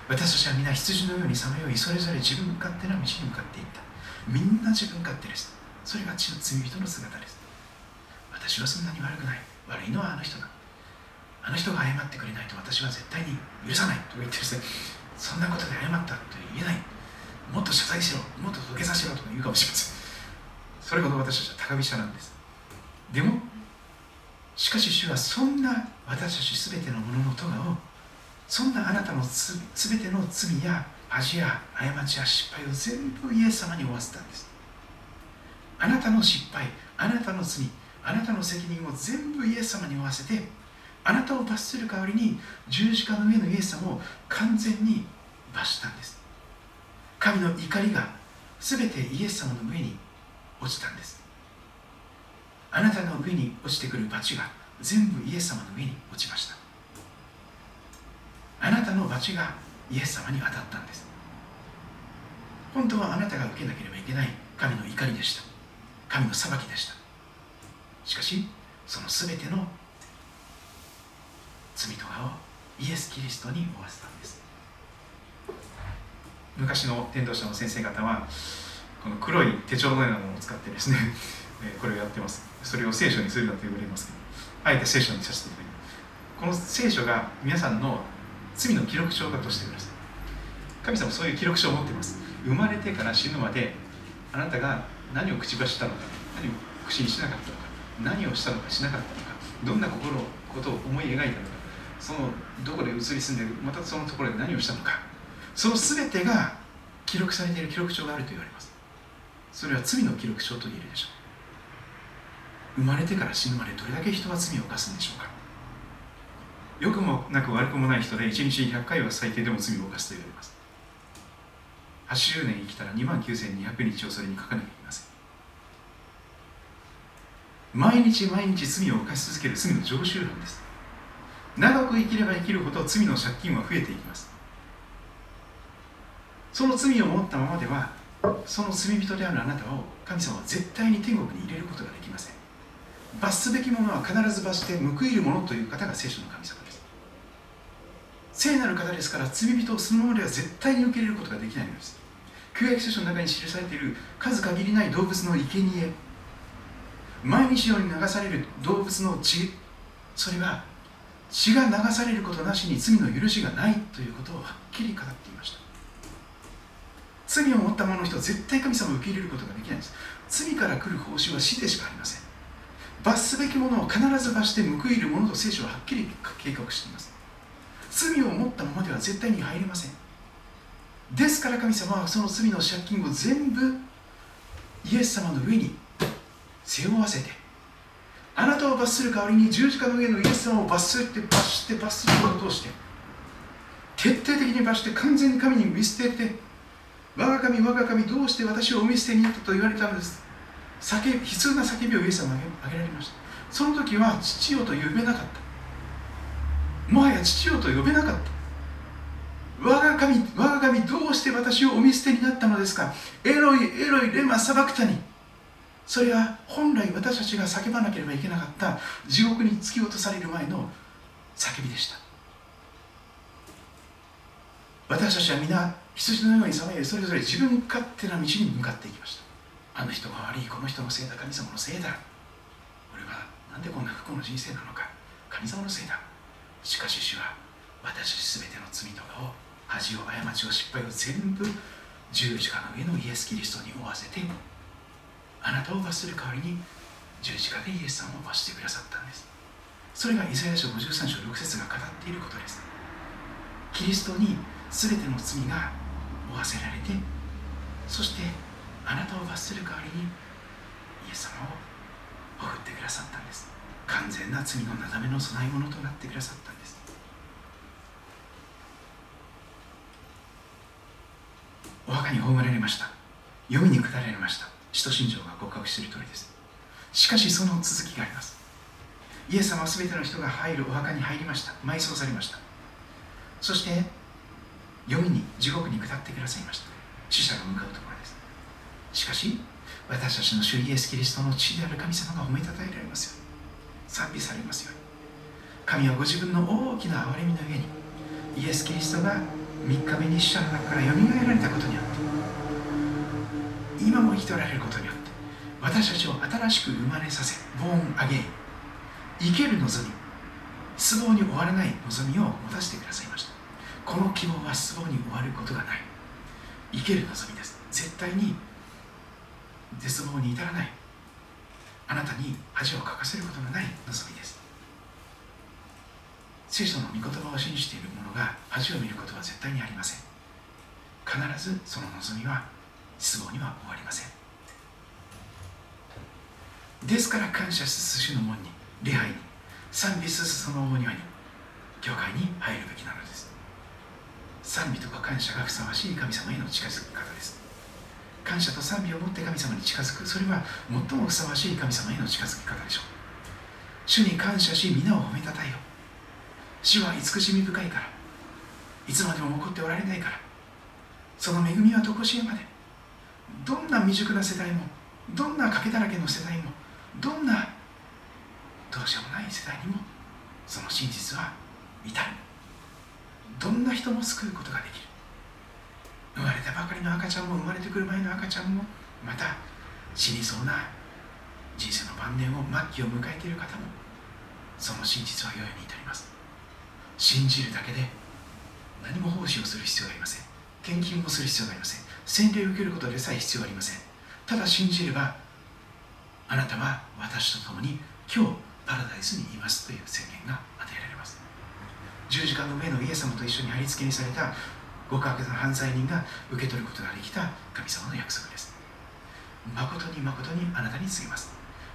私たちは皆羊のようにさまよいそれぞれ自分勝手な道に向かっていった。みんな自分勝手ですそれが血の罪人の姿です。私はそんなに悪くない。悪いのはあの人だ。あの人が謝ってくれないと私は絶対に許さないと言ってですねそんなことで謝ったと言えない。もっと謝罪しろ。もっと土下座しろと言うかもしれません。それほど私たちは高飛車なんです。でもしかし主はそんな私たち全てのものの咎をそんなあなたのす全ての罪や恥や過ちや失敗を全部イエス様に負わせたんです。あなたの失敗あなたの罪あなたの責任を全部イエス様に負わせてあなたを罰する代わりに十字架の上のイエス様を完全に罰したんです。神の怒りが全てイエス様の上に落ちたんです。あなたの上に落ちてくる罰が全部イエス様の上に落ちました。あなたの罰がイエス様に当たったんです。本当はあなたが受けなければいけない神の怒りでした。神の裁きでした。しかしその全ての罪とかをイエス・キリストに負わせたんです。昔の伝道者の先生方はこの黒い手帳のようなものを使ってですね これをやってます。それを聖書にするなと言われますけどあえて聖書にさせていただきます。この聖書が皆さんの罪の記録帳だとしてください。神様そういう記録書を持っています。生まれてから死ぬまであなたが何を口走ったのか何を口にしなかったのか何をしたのかしなかったのかどんな心ことを思い描いたのかそのどこで移り住んでるまたそのところで何をしたのかその全てが記録されている記録帳があると言われます。それは罪の記録帳と言えるでしょう。生まれてから死ぬまでどれだけ人は罪を犯すんでしょうか。良くもなく悪くもない人で1日100回は最低でも罪を犯すと言われます。80年生きたら2万9200日をそれに書かなきゃいけません。毎日毎日罪を犯し続ける罪の常習犯です。長く生きれば生きるほど罪の借金は増えていきます。その罪を持ったままではその罪人であるあなたを神様は絶対に天国に入れることができません。罰すべきものは必ず罰して報いるものという方が聖書の神様。聖なる方ですから罪人をそのままでは絶対に受け入れることができないのです。旧約聖書の中に記されている数限りない動物の生贄。毎日のように流される動物の血。それは血が流されることなしに罪の許しがないということをはっきり語っていました。罪を持った者の人は絶対神様を受け入れることができないんです。罪から来る報酬は死でしかありません。罰すべきものを必ず罰して報いるものと聖書ははっきり計画しています。罪を持ったままでは絶対に入れません。ですから神様はその罪の借金を全部イエス様の上に背負わせてあなたを罰する代わりに十字架の上のイエス様を罰するって罰して罰することを通して徹底的に罰して完全に神に見捨てて我が神我が神どうして私をお見捨てになったと言われたのです。叫悲痛な叫びをイエス様が挙げられました。その時は父よと呼べなかった。もはや父よと呼べなかった。我が神我が神どうして私をお見捨てになったのですか？エロイエロイレマサバクタニそれは本来私たちが叫ばなければいけなかった地獄に突き落とされる前の叫びでした。私たちは皆羊のようにさまよいそれぞれ自分勝手な道に向かっていきました。あの人が悪いこの人のせいだ。神様のせいだ。俺はなんでこんな不幸の人生なのか。神様のせいだ。しかし主は私たち全ての罪とかを恥を過ちを失敗を全部十字架の上のイエス・キリストに負わせてあなたを罰する代わりに十字架でイエス様を罰してくださったんです。それがイザヤ書53章6節が語っていることですキリストに全ての罪が負わせられてそしてあなたを罰する代わりにイエス様を送ってくださったんです。完全な罪のなだめの供え物となってくださったんです。お墓に葬られました。読みに下られました。使徒信条が告白している通りです。しかしその続きがあります。イエス様は全ての人が入るお墓に入りました。埋葬されました。そして読みに地獄に下ってくださいました。死者が向かうところです。しかし私たちの主イエス・キリストの父である神様が褒めたたえられますよ。賛美されますように。神はご自分の大きな憐れみの上にイエス・キリストが3日目に死者の中からよみがえられたことによって今も生きておられることによって私たちを新しく生まれさせボーンアゲイン生ける望み失望に終わらない望みを持たせてくださいました。この希望は失望に終わることがない。生ける望みです。絶対に絶望に至らない。あなたに恥をかかせることのない望みです。聖書の御言葉を信じている者が恥を見ることは絶対にありません。必ずその望みは失望には終わりません。ですから感謝す主の門に礼拝に賛美すその大庭に教会に入るべきなのです。賛美とか感謝がふさわしい神様への近づき方です。感謝と賛美を持って神様に近づく。それは最もふさわしい神様への近づき方でしょう。主に感謝し皆を褒めたたえよ主は慈しみ深いから。いつまでも怒っておられないから。その恵みはとこしえまで。どんな未熟な世代もどんな賭けだらけの世代もどんなどうしようもない世代にもその真実は至る。どんな人も救うことができる。生まれたばかりの赤ちゃんも生まれてくる前の赤ちゃんもまた死にそうな人生の晩年を末期を迎えている方もその真実は世に至ります。信じるだけで何も奉仕をする必要がありません。献金もする必要がありません。洗礼を受けることでさえ必要ありません。ただ信じればあなたは私と共に今日パラダイスにいますという宣言が与えられます。十字架の上のイエス様と一緒に貼り付けにされた極悪な犯罪人が受け取ることができた神様の約束です。誠に誠にあなたに告げます。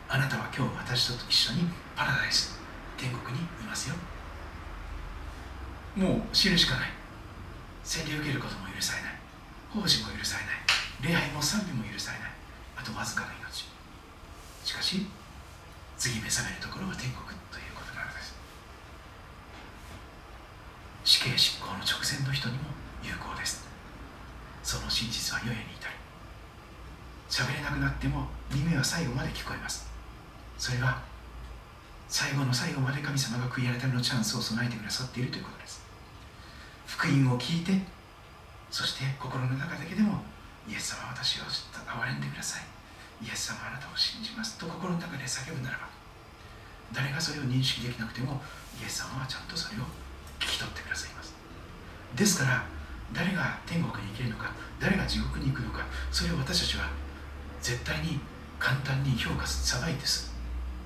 あなたは今日私と一緒にパラダイス天国にいますよ。もう死ぬしかない。洗礼を受けることも許されない。奉仕も許されない。礼拝も賛美も許されない。あとわずかな命。しかし次目覚めるところは天国ということなのです。死刑執行の直前の人にも有効です。その真実は世へに至る。喋れなくなっても耳は最後まで聞こえます。それは最後の最後まで神様が悔い改めのチャンスを備えてくださっているということです。福音を聞いてそして心の中だけでもイエス様私を憐れんでください。イエス様あなたを信じます。と心の中で叫ぶならば誰がそれを認識できなくてもイエス様はちゃんとそれを聞き取ってくださいます。ですから誰が天国に行けるのか誰が地獄に行くのかそれを私たちは絶対に簡単に評価さないです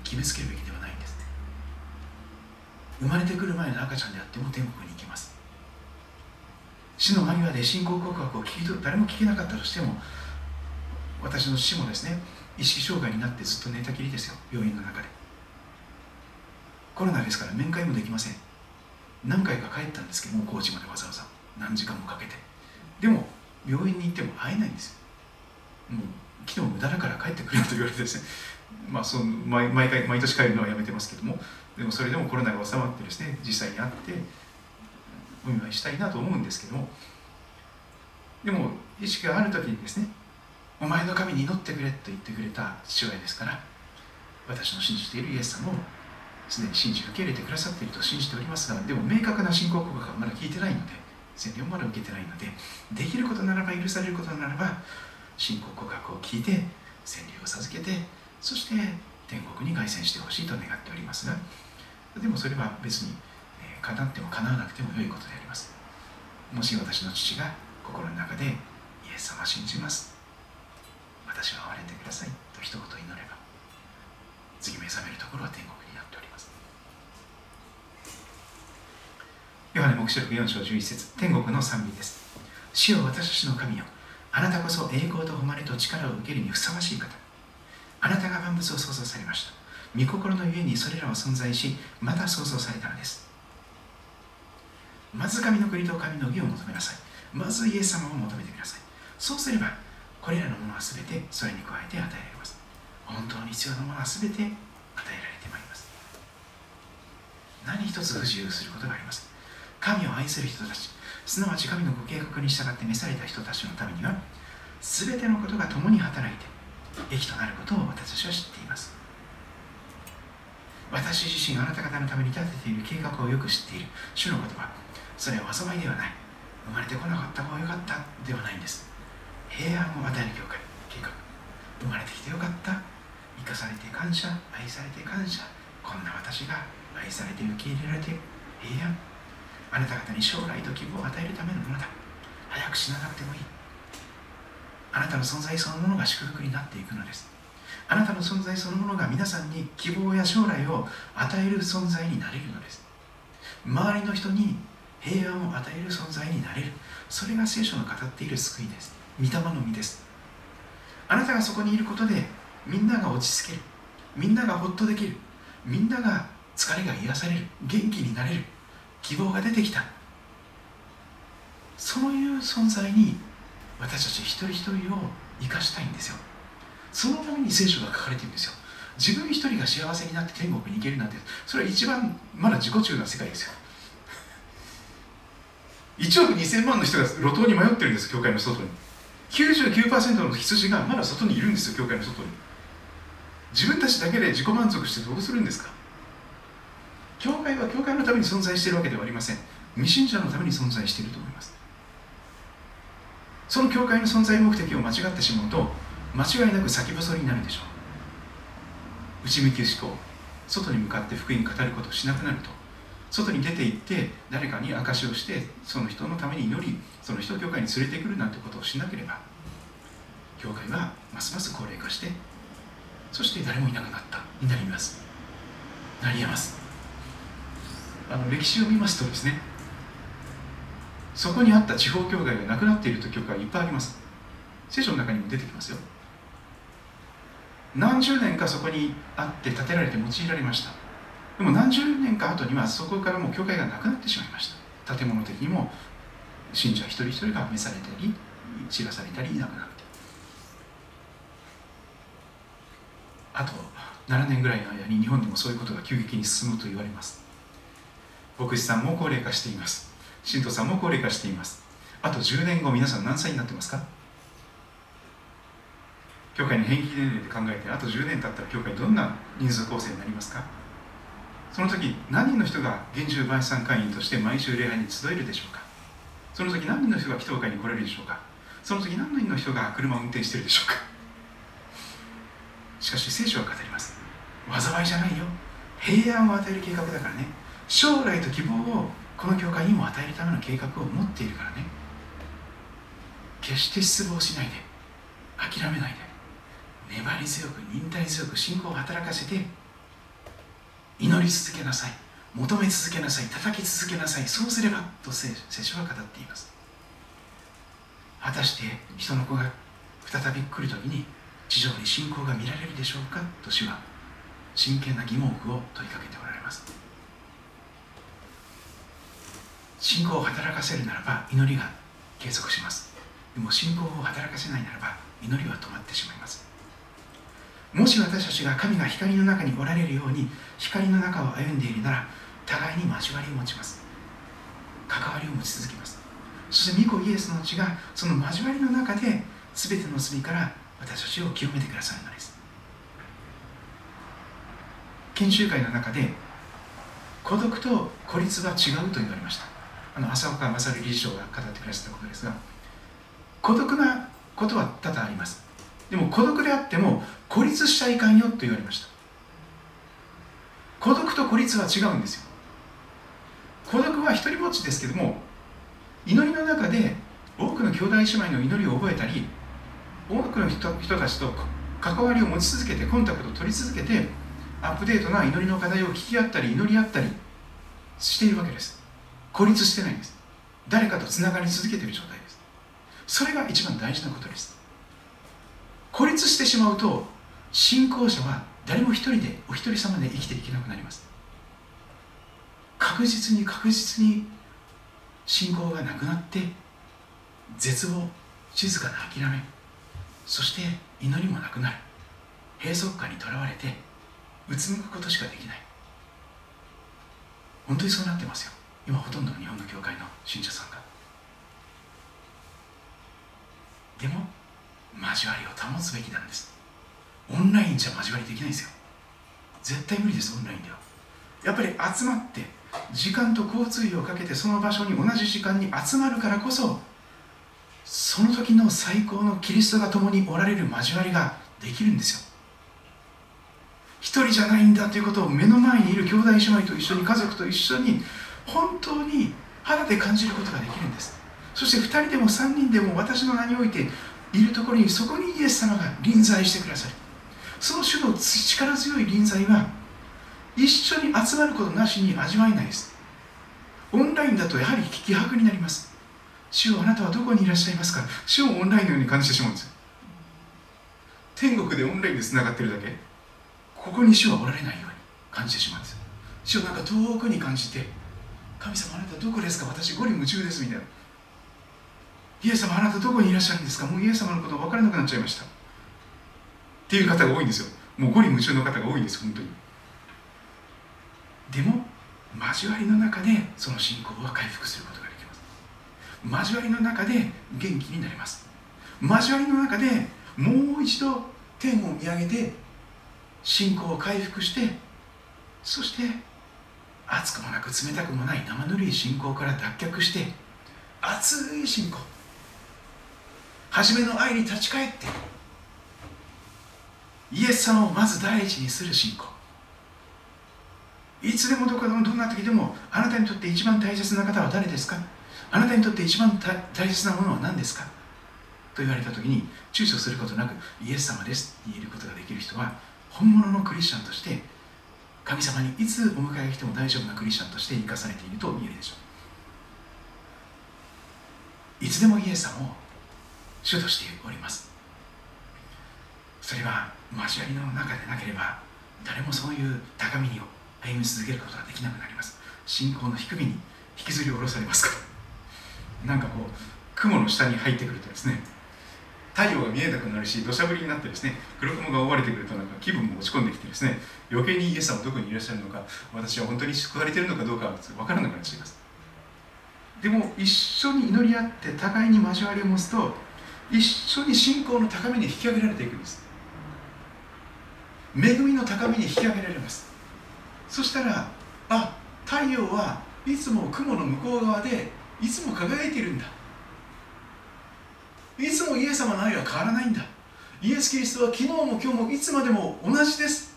決めつけるべきではないんです。生まれてくる前の赤ちゃんであっても天国に行きます。死の間際で信仰告白を聞き取る誰も聞けなかったとしても私の父もですね意識障害になってずっと寝たきりですよ病院の中で。コロナですから面会もできません。何回か帰ったんですけども高知までわざわざ。何時間もかけて。でも病院に行っても会えないんですよ。もう昨日無駄だから帰ってくれと言われてですね。まあその毎毎回毎年帰るのはやめてますけども。でもそれでもコロナが収まってですね実際に会ってお見舞いしたいなと思うんですけども。でも意識がある時にですねお前の神に祈ってくれと言ってくれた父親ですから私の信じているイエス様をすでに信じ受け入れてくださっていると信じておりますがでも明確な信仰告白はまだ聞いてないので洗礼をまだ受けてないのでできることならば許されることならば信仰告白を聞いて洗礼を授けてそして天国に凱旋してほしいと願っておりますがでもそれは別に叶っても叶わなくても良いことであります。もし私の父が心の中でイエス様信じます。私は憐れんでください。と一言祈れば次目覚めるところは天国になっておりますヨハネ黙示録4章11節。天国の賛美です。主よ私たちの神よ。あなたこそ栄光と誉れと力を受けるにふさわしい方。あなたが万物を創造されました。御心のゆえにそれらは存在しまた創造されたのです。まず神の国と神の義を求めなさい。まずイエス様を求めてください。そうすればこれらのものは全てそれに加えて与えられます。本当に必要なものは全て与えられてまいります。何一つ不自由することがあります神を愛する人たち。すなわち神のご計画に従って召された人たちのためには全てのことが共に働いて益となることを私たちは知っています。私自身あなた方のために立てている計画をよく知っている。主の言葉。それは災いではない。生まれてこなかった方がよかったではないんです。平安を与える教会計画。生まれてきてよかった。生かされて感謝愛されて感謝。こんな私が愛されて受け入れられて平安。あなた方に将来と希望を与えるためのものだ。早く死ななくてもいい。あなたの存在そのものが祝福になっていくのです。あなたの存在そのものが皆さんに希望や将来を与える存在になれるのです。周りの人に平安を与える存在になれる。それが聖書の語っている救いです。御霊の実です。あなたがそこにいることでみんなが落ち着ける。みんながほっとできる。みんなが疲れが癒される。元気になれる。希望が出てきた。そういう存在に私たち一人一人を生かしたいんですよ。そのために聖書が書かれているんですよ。自分一人が幸せになって天国に行けるなんてそれは一番まだ自己中な世界ですよ。1億2000万の人が路頭に迷ってるんです教会の外に。99%の羊がまだ外にいるんですよ教会の外に。自分たちだけで自己満足してどうするんですか？教会は教会のために存在しているわけではありません。未信者のために存在していると思います。その教会の存在目的を間違ってしまうと間違いなく先細りになるでしょう。内向き思考外に向かって福音語ることをしなくなると。外に出て行って誰かに証しをしてその人のために祈りその人を教会に連れてくるなんてことをしなければ教会はますます高齢化してそして誰もいなくなった。になります。なりえます。あの歴史を見ますとですね。そこにあった地方教会がなくなっているという教会いっぱいあります。聖書の中にも出てきますよ。何十年かそこにあって建てられて用いられました。でも何十年か後にはそこからもう教会がなくなってしまいました。建物的にも信者一人一人が召されたり散らされたりいなくなって。あと7年ぐらいの間に日本でもそういうことが急激に進むと言われます。牧師さんも高齢化しています。信徒さんも高齢化しています。あと10年後皆さん何歳になってますか？教会の返金年齢で考えてあと10年経ったら教会どんな人数構成になりますか？その時何人の人が厳重晩餐会員として毎週礼拝に集えるでしょうか？その時何人の人が祈祷会に来れるでしょうか？その時何人の人が車を運転してるでしょうか？しかし聖書は語ります。災いじゃないよ。平安を与える計画だからね。将来と希望をこの教会にも与えるための計画を持っているからね。決して失望しないで諦めないで粘り強く忍耐強く信仰を働かせて祈り続けなさい求め続けなさい叩き続けなさいそうすればと聖書は語っています。果たして人の子が再び来る時に地上に信仰が見られるでしょうか？と主は真剣な疑問符を問いかけておられます。信仰を働かせるならば祈りが継続します。でも信仰を働かせないならば祈りは止まってしまいます。もし私たちが神が光の中におられるように光の中を歩んでいるなら互いに交わりを持ちます。関わりを持ち続けます。そして御子イエスの血がその交わりの中で全ての罪から私たちを清めてくださるのです。研修会の中で孤独と孤立は違うと言われました。あの浅岡勝理事長が語ってくださったことですが孤独なことは多々あります。でも孤独であっても孤立しちゃいかんよと言われました。孤独と孤立は違うんですよ。孤独は一人ぼっちですけども祈りの中で多くの兄弟姉妹の祈りを覚えたり多くの人人たちと関わりを持ち続けてコンタクトを取り続けてアップデートな祈りの課題を聞き合ったり祈り合ったりしているわけです。孤立してないんです。誰かとつながり続けている状態です。それが一番大事なことです。孤立してしまうと信仰者は誰も一人でお一人様で生きていけなくなります。確実に確実に信仰がなくなって絶望静かな諦めそして祈りもなくなる。閉塞感にとらわれてうつむくことしかできない。本当にそうなってますよ。今ほとんどの日本の教会の信者さんが。でも交わりを保つべきなんです。オンラインじゃ交わりできないんですよ。絶対無理ですオンラインでは。やっぱり集まって時間と交通費をかけてその場所に同じ時間に集まるからこそその時の最高のキリストが共におられる交わりができるんですよ。一人じゃないんだということを目の前にいる兄弟姉妹と一緒に家族と一緒に本当に肌で感じることができるんです。そして2人でも3人でも私の名においているところにそこにイエス様が臨在してくださる。その種の力強い臨在は一緒に集まることなしに味わえないです。オンラインだとやはり気迫になります。主あなたはどこにいらっしゃいますか？主をオンラインのように感じてしまうんです天国でオンラインでつながってるだけ。ここに主はおられないように感じてしまうんです主をなんか遠くに感じて神様あなたどこですか？私ゴリ夢中ですみたいな。イエス様あなたどこにいらっしゃるんですか？もうイエス様のこと分からなくなっちゃいました。っていう方が多いんですよ。もうゴリ夢中の方が多いんです本当に。でも交わりの中でその信仰は回復することができます。交わりの中で元気になります。交わりの中でもう一度天を見上げて信仰を回復してそして熱くもなく冷たくもない生ぬるい信仰から脱却して熱い信仰。初めの愛に立ち返ってイエス様をまず第一にする信仰。いつでもどこでもどんな時でもあなたにとって一番大切な方は誰ですか？あなたにとって一番大切なものは何ですか？と言われた時に躊躇することなくイエス様ですって言えることができる人は本物のクリスチャンとして神様にいつお迎えが来ても大丈夫なクリスチャンとして生かされていると言えるでしょう。いつでもイエス様を主としております。それは交わりの中でなければ誰もそういう高みに歩み続けることができなくなります。信仰の低みに引きずり下ろされますから。なんかこう雲の下に入ってくるとですね太陽が見えなくなるし土砂降りになってですね黒雲が覆われてくるとなんか気分も落ち込んできてですね。余計にイエス様どこにいらっしゃるのか私は本当に救われているのかどうか分からなくなっちゃいます。でも一緒に祈り合って互いに交わりを持つと一緒に信仰の高みに引き上げられていくんです。恵みの高みに引き上げられます。そしたらあ太陽はいつも雲の向こう側でいつも輝いているんだ。いつもイエス様の愛は変わらないんだ。イエス・キリストは昨日も今日もいつまでも同じです。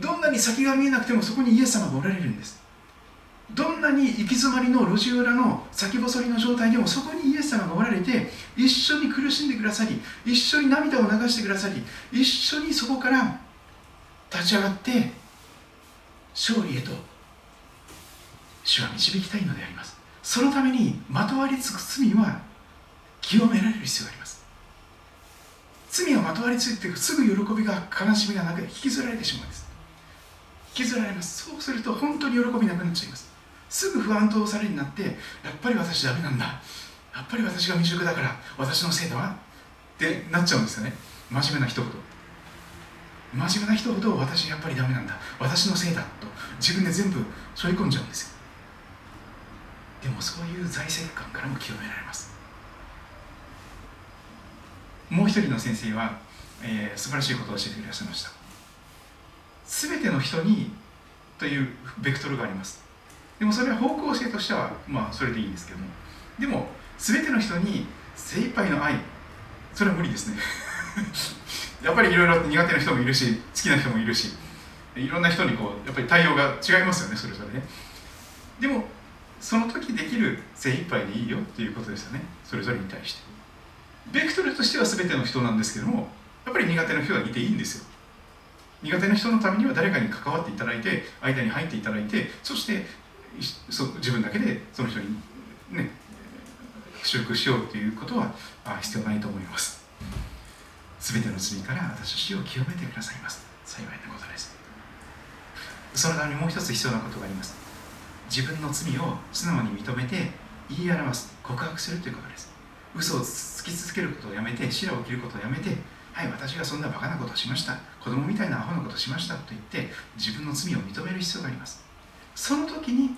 どんなに先が見えなくてもそこにイエス様がおられるんです。どんなに行き詰まりの路地裏の先細りの状態でもそこにイエス様がおられて一緒に苦しんでくださり一緒に涙を流してくださり一緒にそこから立ち上がって勝利へと主は導きたいのであります。そのためにまとわりつく罪は清められる必要があります。罪がまとわりついてすぐ喜びが悲しみがなく引きずられてしまうんです。引きずられます。そうすると本当に喜びなくなっちゃいます。すぐ不安とされになってやっぱり私ダメなんだ。やっぱり私が未熟だから私のせいだわってなっちゃうんですよね。真面目な人ほど真面目な人ほど私やっぱりダメなんだ。私のせいだと。自分で全部背負い込んじゃうんですよ。でもそういう財政感からも清められます。もう一人の先生は、えー、素晴らしいことを教えてくださいました。全ての人にというベクトルがあります。でもそれは方向性としてはまあそれでいいんですけども。でも全ての人に精一杯の愛。それは無理ですね。やっぱりいろいろ苦手な人もいるし好きな人もいるしいろんな人にこうやっぱり対応が違いますよねそれぞれね。でもその時できる精一杯でいいよっていうことですよね。それぞれに対して。ベクトルとしては全ての人なんですけどもやっぱり苦手な人がいていいんですよ。苦手な人のためには誰かに関わっていただいて間に入っていただいてそしてそ自分だけでその人にね祝福しようということは必要ないと思います。全ての罪から私死を清めてくださいます。幸いなことです。そのためにもう一つ必要なことがあります。自分の罪を素直に認めて言い表す告白するということです。嘘をつき続けることをやめて白を切ることをやめてはい私がそんなバカなことをしました。子供みたいなアホなことをしましたと言って自分の罪を認める必要があります。その時に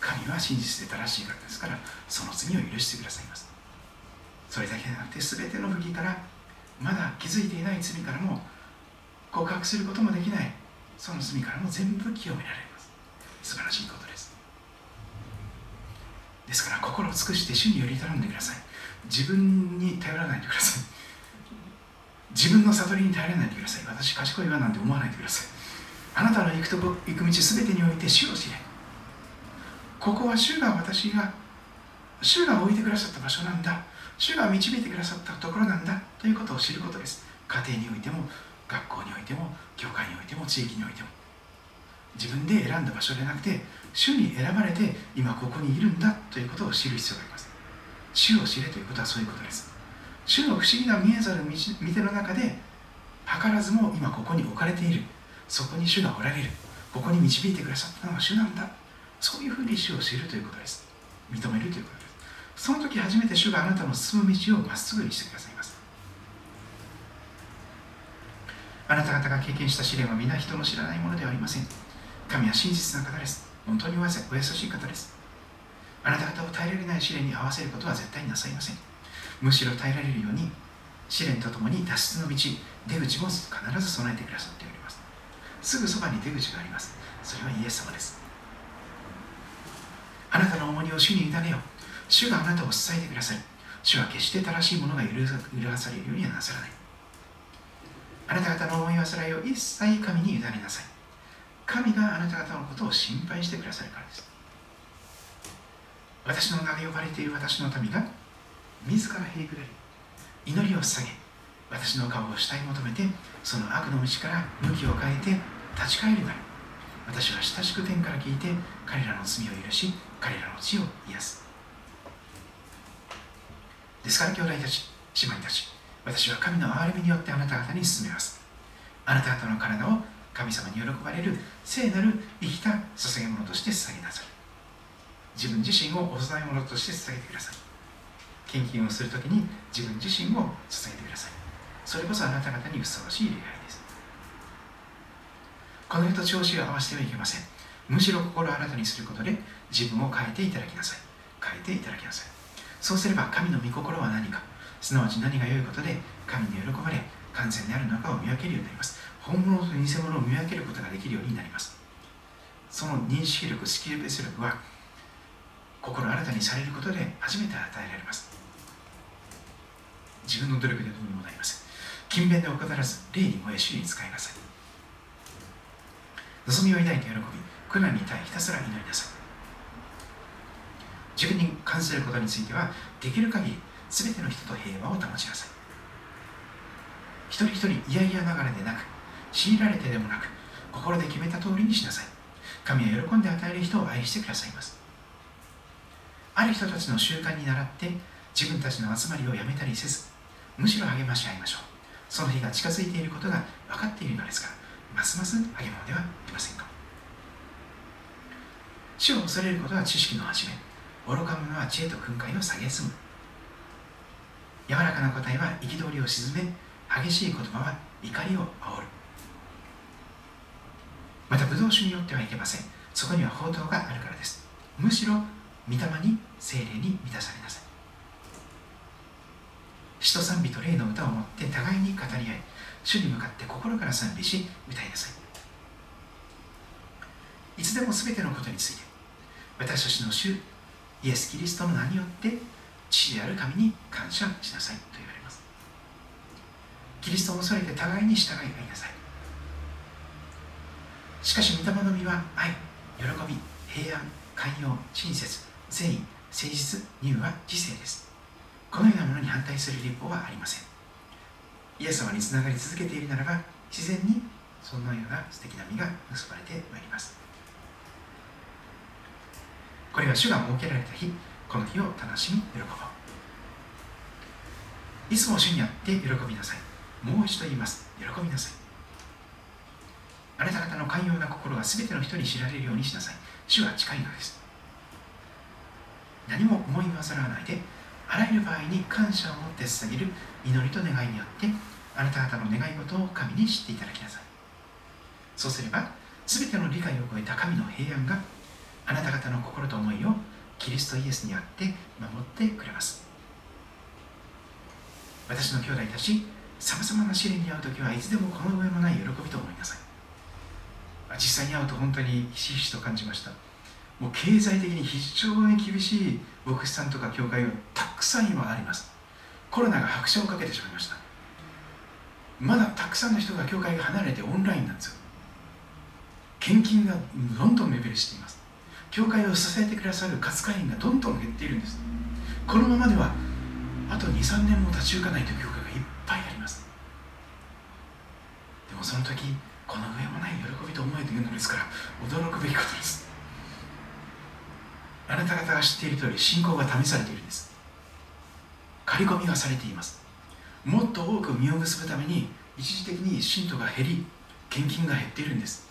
神は真実で正しい方ですからその罪を許してくださいます。それだけでなくて全ての不義からまだ気づいていない罪からも告白することもできない。その罪からも全部清められます。素晴らしいことです。ですから心を尽くして主により頼んでください。自分に頼らないでください。自分の悟りに頼らないでください。私賢いわなんて思わないでください。あなたの行くとこ行く道全てにおいて主を知れここは主が私が主が置いてくださった場所なんだ。主が導いてくださったところなんだ。ということを知ることです。家庭においても学校においても教会においても地域においても。自分で選んだ場所でなくて主に選ばれて今ここにいるんだ。ということを知る必要があります。主を知れということはそういうことです。主の不思議な見えざる見ての中で図らずも今ここに置かれている。そこに主がおられる。ここに導いてくださったのは主なんだ。そういうふうに主を知るということです。認めるということです。その時初めて主があなたの進む道をまっすぐにしてくださいます。あなた方が経験した試練は皆人の知らないものではありません。神は真実な方です。本当にお優しい方です。あなた方を耐えられない試練に合わせることは絶対になさいません。むしろ耐えられるように試練とともに脱出の道出口も必ず備えてくださっております。すぐそばに出口があります。それはイエス様です。あなたの重荷を主に委ねよう。主があなたを支えてください。主は決して正しいものが許されるようにはなさらない。あなた方の思い煩いを一切神に委ねなさい。神があなた方のことを心配してくださるからです。私の名で呼ばれている私の民が自らへりくだり祈りを捧げ私の顔を下に求めてその悪の道から向きを変えて立ち返るなら私は親しく天から聞いて彼らの罪を許し彼らの血を癒す。ですから兄弟たち姉妹たち私は神の憐れみによってあなた方に進めます。あなた方の体を神様に喜ばれる聖なる生きた捧げ物として捧げなさい自分自身をお供え物として捧げてください。献金をするときに自分自身を捧げてください。それこそあなた方にふさわしい礼拝です。この世と調子を合わせてはいけません。むしろ心を新たにすることで自分を変えていただきなさい。変えていただきなさい。そうすれば神の御心は何かすなわち何が良いことで神に喜ばれ完全であるのかを見分けるようになります。本物と偽物を見分けることができるようになります。その認識力スキルベース力は心新たにされることで初めて与えられます。自分の努力でどうにもなりません。勤勉で怠らず霊に燃え主に使いなさい。望みを抱いて喜び苦難に対ひたすら祈りなさい。自分に関することについてはできる限り全ての人と平和を保ちなさい。一人一人嫌々ながらでなく強いられてでもなく心で決めた通りにしなさい。神は喜んで与える人を愛してくださいます。ある人たちの習慣に倣って自分たちの集まりをやめたりせずむしろ励まし合いましょう。その日が近づいていることが分かっているのですからますます励むのではありませんか？主を恐れることは知識の始め愚か者は知恵と訓戒の下げすむ。柔らかな答えは憤りを鎮め激しい言葉は怒りを煽る。またブドウ酒によってはいけません。そこには宝刀があるからです。むしろ御霊に精霊に満たされなさい。詩と賛美と霊の歌を持って互いに語り合い主に向かって心から賛美し歌いなさい。いつでも全てのことについて私たちの主イエス・キリストの名によって父である神に感謝しなさいと言われます。キリストを恐れて互いに従い合いなさい。しかし御霊の実は愛喜び平安寛容親切善意誠実乳は知性です。このようなものに反対する立法はありません。イエス様につながり続けているならば自然にそのような素敵な実が結ばれてまいります。これは主が設けられた日この日を楽しみ喜ぼう。いつも主にあって喜びなさい。もう一度言います。喜びなさい。あなた方の寛容な心が全ての人に知られるようにしなさい。主は近いのです。何も思い煩わないであらゆる場合に感謝を持って捧げる祈りと願いによってあなた方の願い事を神に知っていただきなさい。そうすれば全ての理解を超えた神の平安があなた方の心と思いをキリストイエスにあって守ってくれます。私の兄弟たちさまざまな試練に遭う時はいつでもこの上もない喜びと思いなさい。実際に会うと本当にひしひしと感じました。もう経済的に非常に厳しい牧師さんとか教会がたくさん今あります。コロナが拍車をかけてしまいました。まだたくさんの人が教会が離れてオンラインなんですよ。献金がどんどん目減りしています。教会を支えてくださる活会員がどんどん減っているんです。このままではあと23年も立ち行かないという教会がいっぱいあります。でもその時この上もない喜びと思えというのですから驚くべきことです。あなた方が知っている通り信仰が試されているんです。刈り込みがされています。もっと多く実を結ぶために一時的に信徒が減り献金が減っているんです。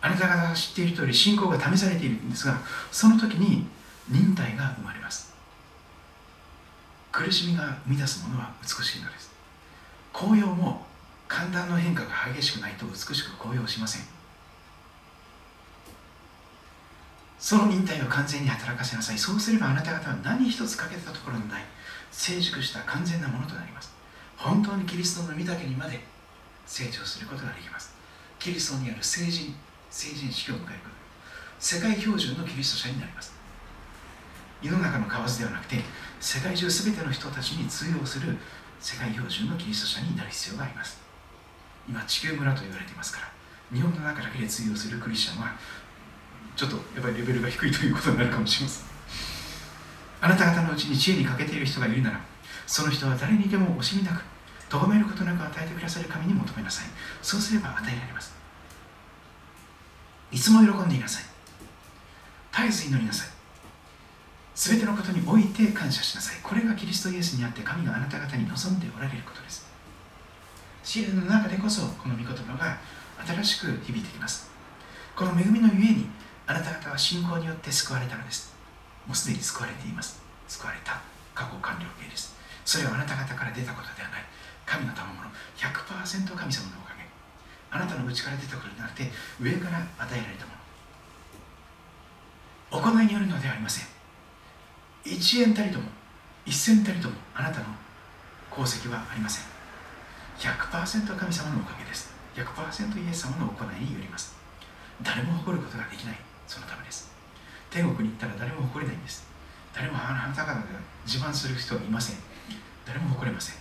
あなた方が知っている通り信仰が試されているんですがその時に忍耐が生まれます。苦しみが生み出すものは美しいのです。紅葉も寒暖の変化が激しくないと美しく紅葉しません。その忍耐を完全に働かせなさい。そうすればあなた方は何一つ欠けたところのない。成熟した完全なものとなります。本当にキリストの御岳にまで成長することができます。キリストにある成人成人式を迎えること。世界標準のキリスト者になります。世の中の蛙ではなくて世界中全ての人たちに通用する世界標準のキリスト者になる必要があります。今地球村と言われていますから日本の中だけで通用するクリスチャンはちょっとやっぱりレベルが低いということになるかもしれません。あなた方のうちに知恵に欠けている人がいるならその人は誰にでも惜しみなく咎めることなく与えてくださる神に求めなさい。そうすれば与えられます。いつも喜んでいなさい。絶えず祈りなさい。全てのことにおいて感謝しなさい。これがキリストイエスにあって神があなた方に望んでおられることです。試練の中でこそこの御言葉が新しく響いてきます。この恵みのゆえにあなた方は信仰によって救われたのです。もうすでに救われています。救われた過去完了形です。それはあなた方から出たことではない。神の賜物。100%神様のおかげ。あなたの内から出たことでなくて上から与えられたもの。行いによるのではありません。1円たりとも1銭たりともあなたの功績はありません。100%神様のおかげです。100%イエス様の行いによります。誰も誇ることができない。そのためです。天国に行ったら誰も誇れないんです。誰もあなた方が自慢する人はいません。誰も誇れません。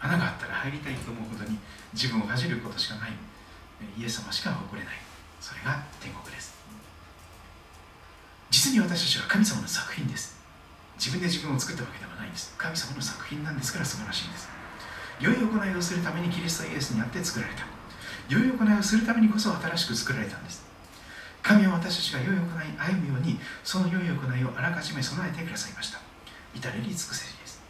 穴があったら入りたいと思うほどに自分を恥じることしかない。イエス様しか誇れない。それが天国です。実に私たちは神様の作品です。自分で自分を作ったわけではないんです。神様の作品なんですから素晴らしいんです。良い行いをするためにキリストイエスにあって作られた。良い行いをするためにこそ新しく作られたんです。神は私たちが良い行い歩むようにその良い行いをあらかじめ備えてくださいました。至れり尽くせりです。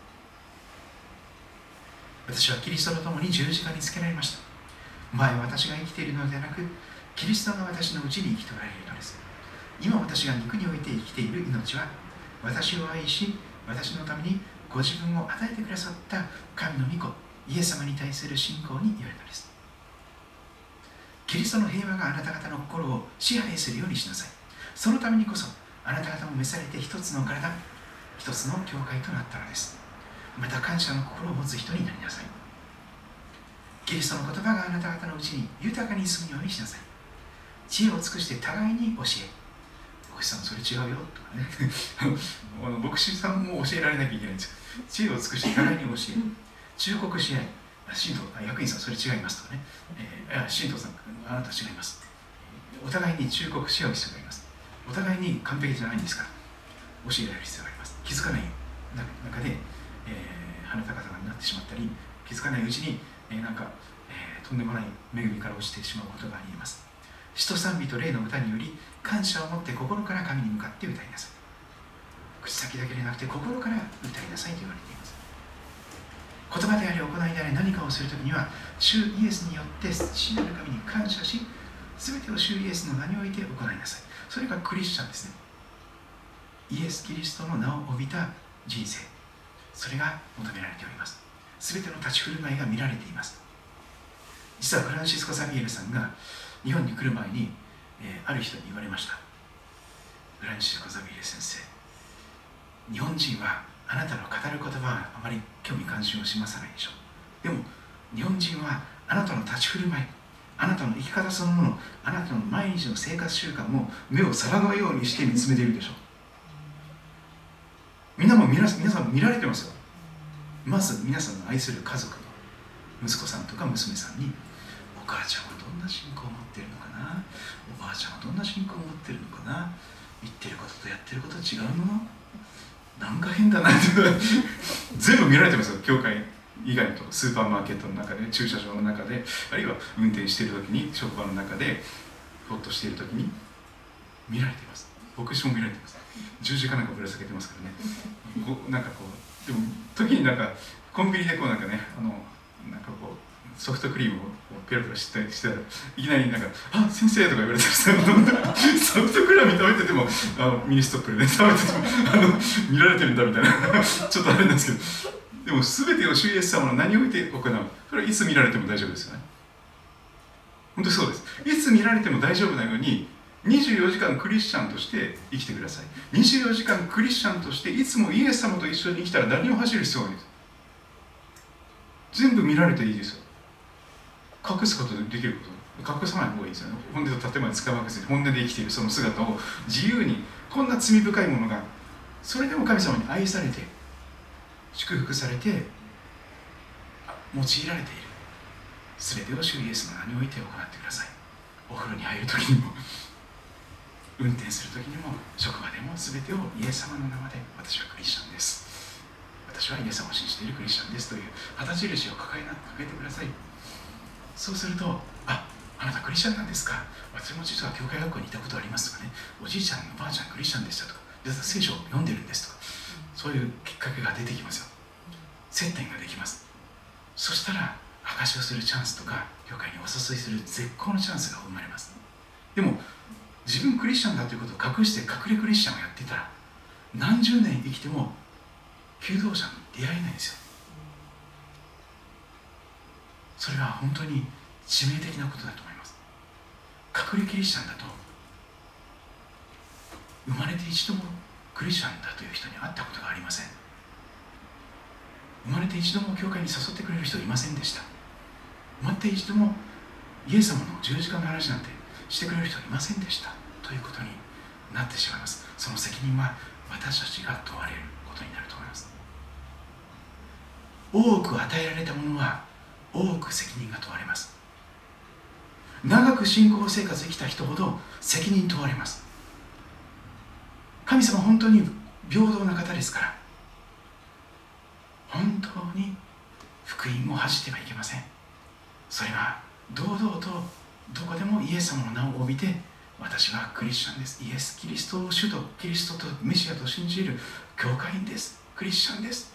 私はキリストと共に十字架につけられました。前私が生きているのではなくキリストが私のうちに生きておられるのです。今私が肉において生きている命は私を愛し私のためにご自分を与えてくださった神の御子イエス様に対する信仰によるのです。キリストの平和があなた方の心を支配するようにしなさい。そのためにこそあなた方も召されて一つの体一つの教会となったのです。また感謝の心を持つ人になりなさい。キリストの言葉があなた方のうちに豊かに住むようにしなさい。知恵を尽くして互いに教え。牧師さんそれ違うよとかね。牧師さんも教えられなきゃいけないんですよ。知恵を尽くして互いに教え。忠告し合い。神道役員さんそれ違いますとかね、えー、神道さんあなた違います。お互いに忠告し合う必要があります。お互いに完璧じゃないんですから。教えられる必要があります。気づかない中で、えー、鼻高々になってしまったり気づかないうちに、えー、なんか、えー、とんでもない恵みから落ちてしまうことがありえます。使徒賛美と霊の歌により感謝を持って心から神に向かって歌いなさい。口先だけでなくて心から歌いなさいと言われています。言葉であり行いであり何かをするときには主イエスによって父なる神に感謝し全てを主イエスの名において行いなさい。それがクリスチャンですね。イエス・キリストの名を帯びた人生。それが求められております。全ての立ち振る舞いが見られています。実はフランシスコ・サビエルさんが日本に来る前に、えー、ある人に言われました。フランシスコ・ザビエル先生。日本人はあなたの語る言葉はあまり興味関心を示さないでしょう。でも日本人はあなたの立ち振る舞いあなたの生き方そのものあなたの毎日の生活習慣も目を皿のようにして見つめているでしょう。みんなも皆皆さん見られてますよ。まず皆さんの愛する家族の息子さんとか娘さんにお母ちゃんはどんな信仰を持ってるのかな？おばあちゃんはどんな信仰を持ってるのかな？言ってることとやってること違うの。なんか変だなって。全部見られてますよ教会以外のとスーパーマーケットの中で駐車場の中であるいは運転している時に職場の中でほっとしている時に見られています。牧師も見られています。十字架なんかぶら下げてますからね。こなんかこうでも時になんかコンビニでこうなんかねあのなんかこうソフトクリームをペロペロしてたらいきなりなんか「あ先生」とか言われてソフトクリーム食べててもあのミニストップでね食べててもあの見られてるんだみたいな。ちょっとあれなんですけど。でも全てを主イエス様の名において行うそれはいつ見られても大丈夫ですよね。本当そうです。いつ見られても大丈夫なように24時間クリスチャンとして生きてください。24時間クリスチャンとしていつもイエス様と一緒に生きたら何も恥じる必要がないです全部見られていいですよ。隠すことでできること。隠さない方がいいですよね。本音と建前使うわけです本音で生きている。その姿を。自由にこんな罪深いものが。それでも神様に愛されて。祝福されて。用いられている。全てを主イエスの名において行ってください。お風呂に入る時にも。運転する時にも。職場でも。全てをイエス様の名前で。私はクリスチャンです。私はイエス様を信じているクリスチャンです。という旗印を抱えな抱えてください。そうするとああなたクリスチャンなんですか？私も実は教会学校にいたことありますとかね。おじいちゃんおばあちゃんクリスチャンでしたとか。実は聖書を読んでるんですとか。そういうきっかけが出てきますよ。接点ができます。そしたら証しをするチャンスとか教会にお誘いする絶好のチャンスが生まれます。でも自分クリスチャンだということを隠して隠れクリスチャンをやってたら何十年生きても求道者に出会えないんですよ。それは本当に致命的なことだと思います。隠れキリシタンだと生まれて一度もクリスチャンだという人に会ったことがありません。生まれて一度も教会に誘ってくれる人いませんでした。生まれて一度もイエス様の十字架の話なんてしてくれる人いませんでした。ということになってしまいます。その責任は私たちが問われることになると思います。多く与えられたものは多く責任が問われます。長く信仰生活生きた人ほど責任問われます。神様本当に平等な方ですから本当に福音を恥じてはいけません。それは堂々とどこでもイエス様の名を帯びて私はクリスチャンです。イエス・キリストを主とキリストとメシアと信じる教会員です。クリスチャンです。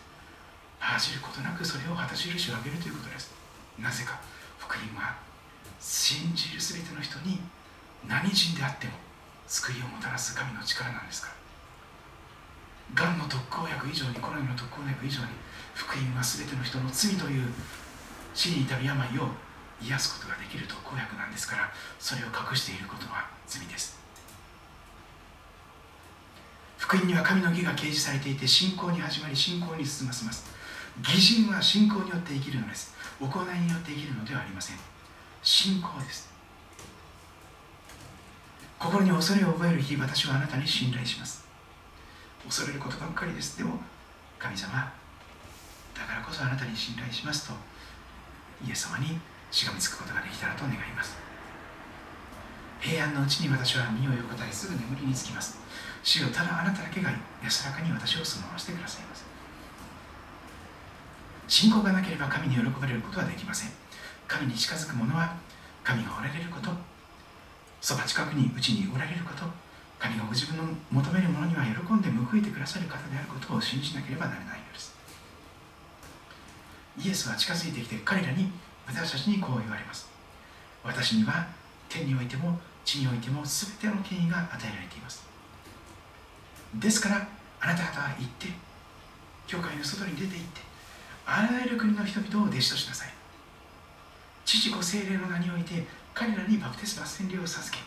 恥じることなくそれを旗印をあげるということです。なぜか福音は信じる全ての人に何人であっても救いをもたらす神の力なんですから。がんの特効薬以上にコロナの特効薬以上に福音は全ての人の罪という死に至る病を癒すことができる特効薬なんですからそれを隠していることは罪です。福音には神の義が掲示されていて信仰に始まり信仰に進ませます。義人は信仰によって生きるのです。行いによって生きるのではありません。信仰です。心に恐れを覚える日私はあなたに信頼します。恐れることばっかりです。でも神様だからこそあなたに信頼しますとイエス様にしがみつくことができたらと願います。平安のうちに私は身を横たえすぐ眠りにつきます。主よただあなただけが安らかに私を住まわせてくださいます。信仰がなければ神に喜ばれることはできません。神に近づく者は神がおられることそば近くにうちにおられること神がご自分の求めるものには喜んで報いてくださる方であることを信じなければならないのです。イエスは近づいてきて彼らに私たちにこう言われます。私には天においても地においても全ての権威が与えられています。ですからあなた方は行って教会の外に出て行ってあらゆる国の人々を弟子としなさい。父子精霊の名において彼らにバプテスマ洗礼を授け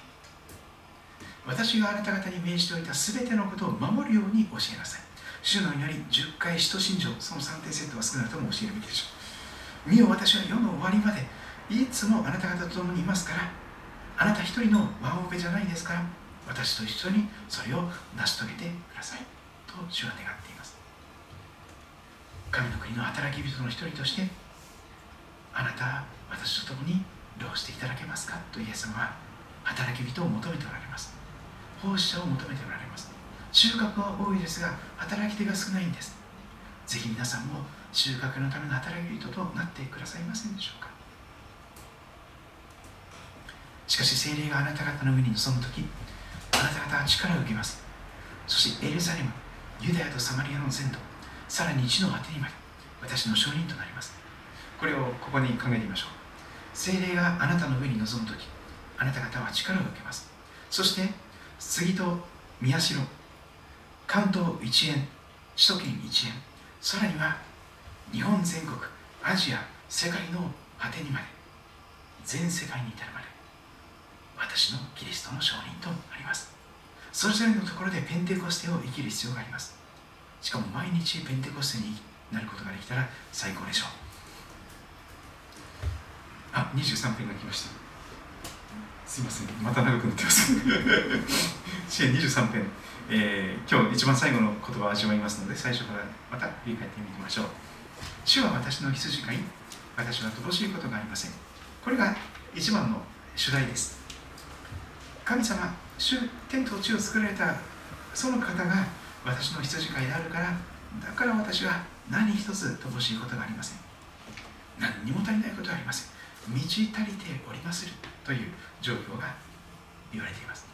私があなた方に命じておいた全てのことを守るように教えなさい。主の祈り10回使徒信条その3点セットは少なくとも教えるべきでしょう。見よ私は世の終わりまでいつもあなた方と共にいますからあなた一人のワンオペじゃないですから私と一緒にそれを成し遂げてください。と主は願って神の国の働き人の一人としてあなた私と共にどうしていただけますか？とイエス様は働き人を求めておられます。奉仕者を求めておられます。収穫は多いですが働き手が少ないんです。ぜひ皆さんも収穫のための働き人となってくださいませんでしょうか？しかし精霊があなた方の上に臨む時あなた方は力を受けます。そしてエルサレムユダヤとサマリアの全土さらに地の果てにまで私の証人となります。これをここに考えてみましょう。精霊があなたの上に臨む時あなた方は力を受けます。そして杉と宮代関東一円首都圏一円さらには日本全国アジア世界の果てにまで全世界に至るまで私のキリストの証人となります。それぞれのところでペンテコステを生きる必要があります。しかも毎日ペンテコステになることができたら最高でしょう。あ23分が来ました。すいません。また長くなってます。支援23分。え、今日一番最後の言葉を味わいますので最初からまた振り返ってみましょう。主は私の羊飼い。私は乏しいことがありません。これが一番の主題です。神様主天と地を作られたその方が私の羊飼いであるからだから私は何一つ乏しいことがありません。何にも足りないことはありません。満ち足りておりまするという状況が言われています。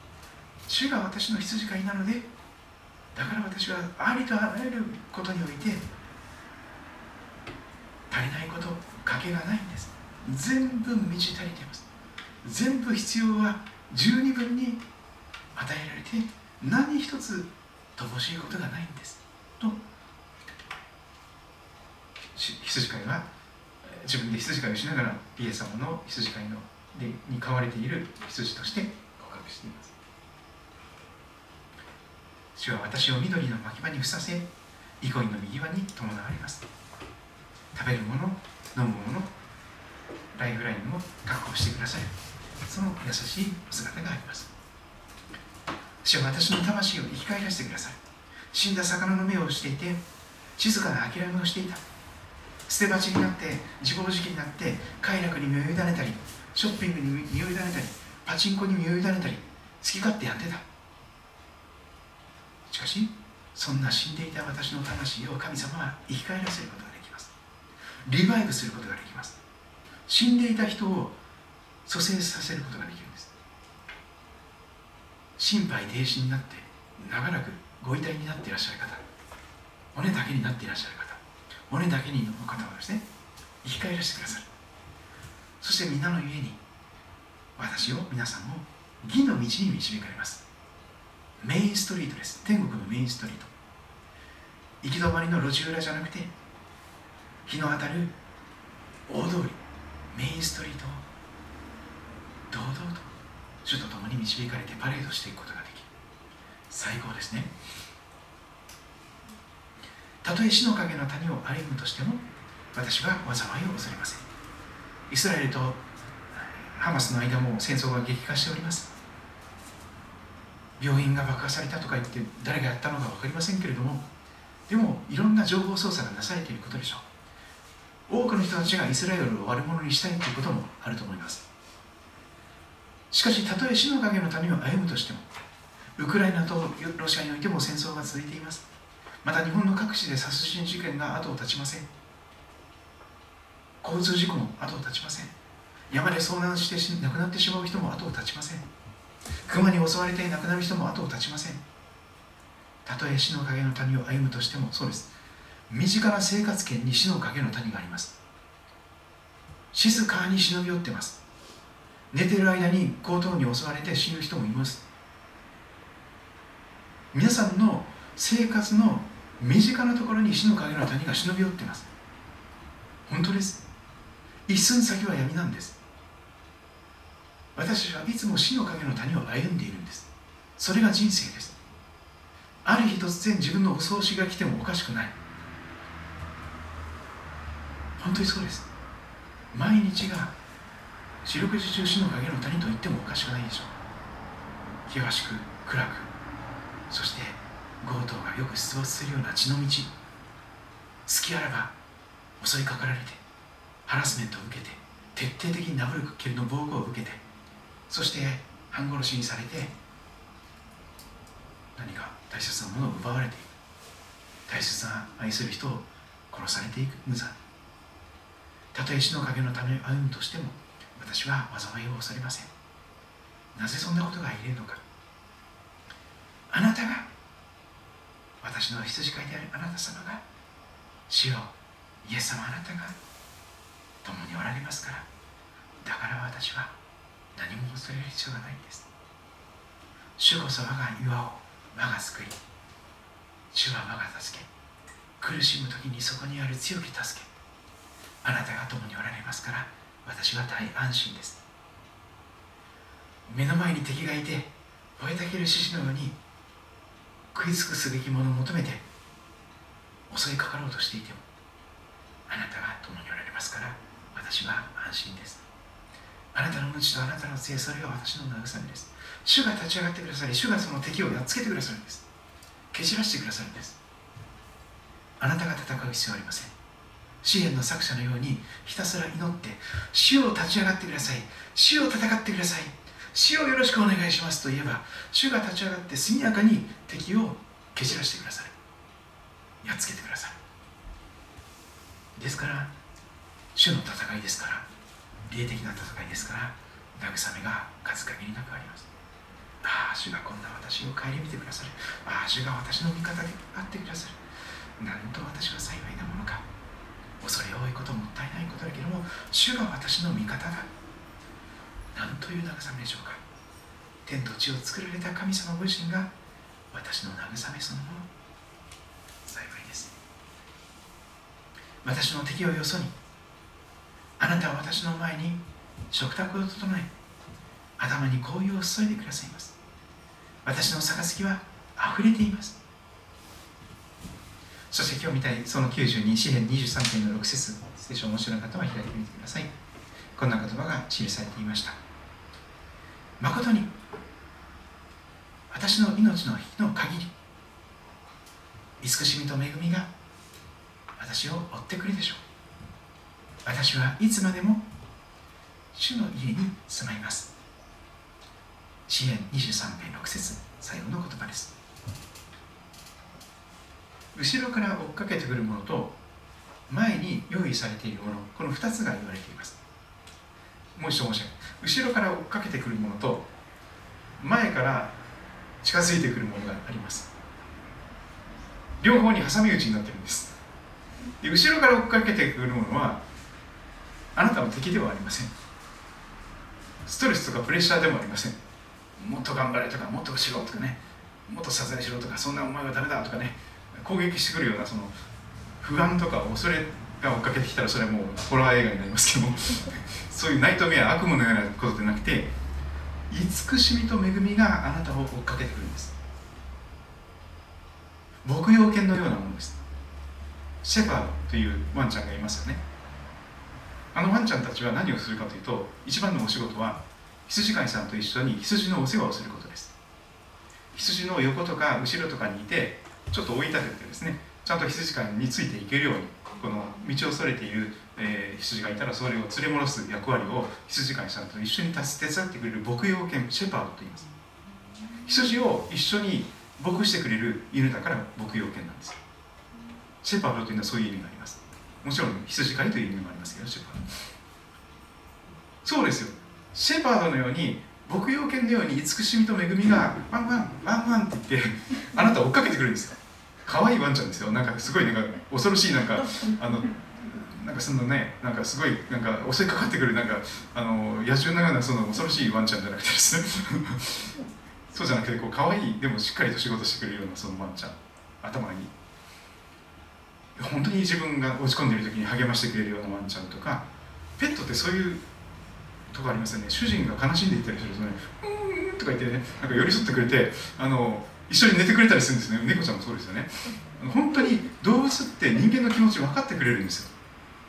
主が私の羊飼いなのでだから私はありとあらゆることにおいて足りないこと賭けがないんです。全部満ち足りています。全部必要は十二分に与えられて何一つ乏しいことがないんです。と。羊飼いは自分で羊飼いをしながらイエス様の羊飼いのでに飼われている羊として告白しています。主は私を緑の牧場にふさせ憩いの右輪に伴われます。食べるもの飲むものライフラインを確保してください。その優しい姿があります。主は私の魂を生き返らせてください。死んだ魚の目をしていて静かな諦めをしていた。捨て鉢になって自暴自棄になって快楽に身を委ねたりショッピングに身を委ねたりパチンコに身を委ねたり好き勝手やってた。しかしそんな死んでいた私の魂を神様は生き返らせることができます。リバイブすることができます。死んでいた人を蘇生させることができるんです。心肺停止になって長らくご遺体になっていらっしゃる方骨だけになっていらっしゃる方骨だけにの方をですね生き返らせてくださる。そして皆のゆえに私を皆さんを義の道に導かれます。メインストリートです。天国のメインストリート。行き止まりの路地裏じゃなくて日の当たる大通りメインストリートを堂々と主と共に導かれてパレードしていくことができる最高ですね。たとえ死の影の谷を歩むとしても私は災いを恐れません。イスラエルとハマスの間も戦争が激化しております。病院が爆破されたとか言って誰がやったのか分かりませんけれどもでもいろんな情報操作がなされていることでしょう。多くの人たちがイスラエルを悪者にしたいということもあると思います。しかしたとえ死の影の谷を歩むとしてもウクライナとロシアにおいても戦争が続いています。また日本の各地で殺人事件が後を絶ちません。交通事故も後を絶ちません。山で遭難して亡くなってしまう人も後を絶ちません。熊に襲われて亡くなる人も後を絶ちません。たとえ死の影の谷を歩むとしてもそうです。身近な生活圏に死の影の谷があります。静かに忍び寄ってます。寝てる間に強盗に襲われて死ぬ人もいます。皆さんの生活の身近なところに死の影の谷が忍び寄っています。本当です。一寸先は闇なんです。私たちはいつも死の影の谷を歩んでいるんです。それが人生です。ある日突然自分のお葬式が来てもおかしくない。本当にそうです。毎日が四六時中死の影の谷と言ってもおかしくないでしょう。険しく暗くそして強盗がよく出没するような血の道。隙あらば襲いかかられてハラスメントを受けて徹底的に殴る蹴りの暴行を受けてそして半殺しにされて何か大切なものを奪われていく大切な愛する人を殺されていく無残たとえ死の影のために歩むとしても私は災いを恐れません。なぜそんなことが言えるのか。あなたが私の羊飼いであるあなた様が主よイエス様あなたが共におられますから。だから私は何も恐れる必要がないんです。主こそ我が岩を我が救い主は我が助け苦しむ時にそこにある強き助けあなたが共におられますから。私は大安心です。目の前に敵がいて燃えたける獅子のように食い尽くすべきものを求めて襲いかかろうとしていてもあなたが共におられますから私は安心です。あなたの命とあなたの杖それが私の慰めです。主が立ち上がってくださり主がその敵をやっつけてくださるんです。蹴散らしてくださるんです。あなたが戦う必要はありません。支援の作者のようにひたすら祈って主を立ち上がってください。主を戦ってください。主をよろしくお願いしますと言えば主が立ち上がって速やかに敵を蹴散らしてくださいやっつけてくださいですから主の戦いですから霊的な戦いですから慰めが数限りなくあります。ああ主がこんな私を顧みてくださる。ああ主が私の味方であってくださる。なんと私は幸いなものか。恐れ多いこともったいないことだけども主が私の味方だ。なんという慰めでしょうか。天と地を作られた神様ご自身が私の慰めそのもの。幸いです。私の敵をよそにあなたは私の前に食卓を整え頭に紅葉を注いでくださいます。私の杯は溢れています。そして今日みたいその92詩編23編の6節聖書をお持ちの方は開いてみてください。こんな言葉が記されていました。誠に私の命の日の限り慈しみと恵みが私を追ってくるでしょう。私はいつまでも主の家に住まいます。支援23編6節最後の言葉です。後ろから追っかけてくるものと前に用意されているものこの2つが言われています。もう一度申し上げ後ろから追っかけてくるものと前から近づいてくるものがあります。両方に挟み撃ちになってるんです。で後ろから追っかけてくるものはあなたの敵ではありません。ストレスとかプレッシャーでもありません。もっと頑張れとかもっとしろとかね。もっと謝罪しろとかそんなお前はダメだとかね。攻撃してくるようなその不安とか恐れが追っかけてきたらそれはもうホラー映画になりますけども そういうナイトメア悪夢のようなことでなくて慈しみと恵みがあなたを追っかけてくるんです。牧羊犬のようなものです。シェパードというワンちゃんがいますよね。あのワンちゃんたちは何をするかというと一番のお仕事は羊飼いさんと一緒に羊のお世話をすることです。羊の横とか後ろとかにいてちょっと追い立ててですねちゃんと羊飼いについていけるようにこの道をそれている、えー、羊がいたらそれを連れ戻す役割を羊飼いさんと一緒に手伝ってくれる牧羊犬シェパードと言います。羊を一緒に牧してくれる犬だから牧羊犬なんです。シェパードというのはそういう意味があります。もちろん羊飼いという意味もありますけどシェパード。そうですよ。シェパードのように牧羊犬のように慈しみと恵みがワンワンワンワンって言ってあなたを追っかけてくるんですよ。可愛いワンちゃんですよ。なんかすごいなんか恐ろしいなんかあのなんかそのねなんかすごいなんか襲いかかってくるなんかあの野獣のようなその恐ろしいワンちゃんじゃなくてですね。そうじゃなくてこう可愛いでもしっかりと仕事してくれるようなそのワンちゃん。頭に。本当に自分が落ち込んでいる時に励ましてくれるようなワンちゃんとかペットってそういうとこありますよね。主人が悲しんでいたりするとね「うん」とか言ってねなんか寄り添ってくれてあの一緒に寝てくれたりするんですね。猫ちゃんもそうですよね。本当に動物って人間の気持ち分かってくれるんですよ。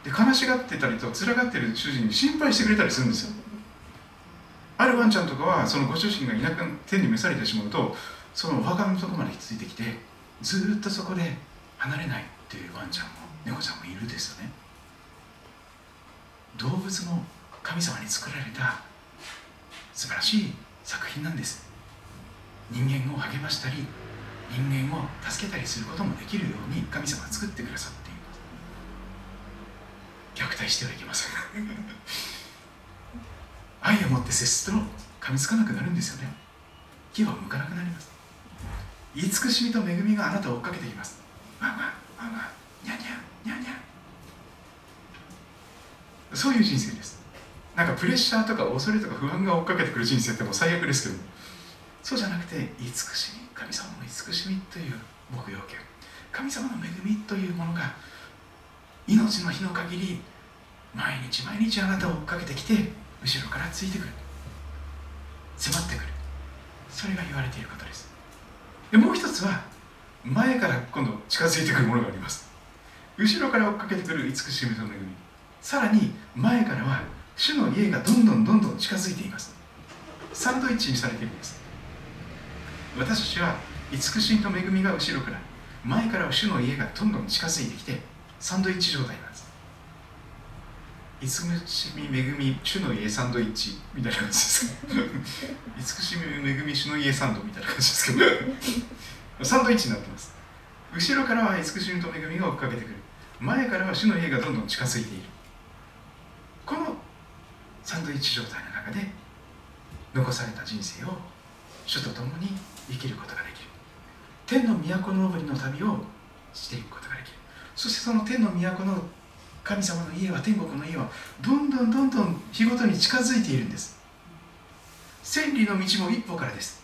で悲しがってたりと辛がってる主人に心配してくれたりするんですよ。あるワンちゃんとかはそのご主人がいなく天に召されてしまうとそのお墓のとこまでひっついてきてずっとそこで離れないっていうワンちゃんも猫ちゃんもいるですよね。動物も神様に作られた素晴らしい作品なんです。人間を励ましたり人間を助けたりすることもできるように神様が作ってくださっています虐待してはいけません。愛を持って接すると噛みつかなくなるんですよね。牙は向かなくなります。慈しみと恵みがあなたを追っかけています。ワンワンワンワンニャニャニャニャ。そういう人生です。なんかプレッシャーとか恐れとか不安が追っかけてくる人生ってもう最悪ですけど。そうじゃなくて慈しみ神様の慈しみという牧羊犬神様の恵みというものが命の日の限り毎日毎日あなたを追っかけてきて後ろからついてくる。迫ってくる。それが言われていることです。でもう一つは前から今度近づいてくるものがあります。後ろから追っかけてくる慈しみと恵み。さらに前からは主の家がどんどんどんどん近づいています。サンドイッチにされているんです。私たちは慈しみと恵みが後ろから前からは主の家がどんどん近づいてきてサンドイッチ状態なんです。慈しみ恵み主の家サンドイッチみたいな感じです。慈しみ恵み主の家サンドみたいな感じですけど。サンドイッチになってます。後ろからは慈しみと恵みが追っかけてくる。前からは主の家がどんどん近づいている。このサンドイッチ状態の中で残された人生を主と共に生きることができる天の都の上りの旅をしていくことができる。そしてその天の都の神様の家は天国の家はどんどんどんどん日ごとに近づいているんです。千里の道も一歩からです。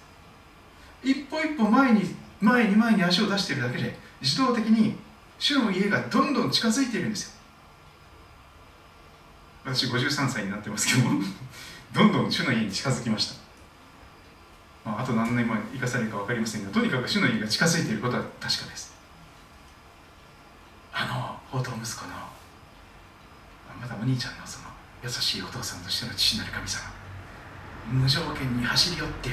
一歩一歩前に前に前に足を出しているだけで自動的に主の家がどんどん近づいているんですよ。私53歳になってますけども どんどん主の家に近づきました、まあ、あと何年前生かされるか分かりませんがとにかく主の家が近づいていることは確かです。あの宝刀息子のまたお兄ちゃんのその優しいお父さんとしての父なる神様無条件に走り寄って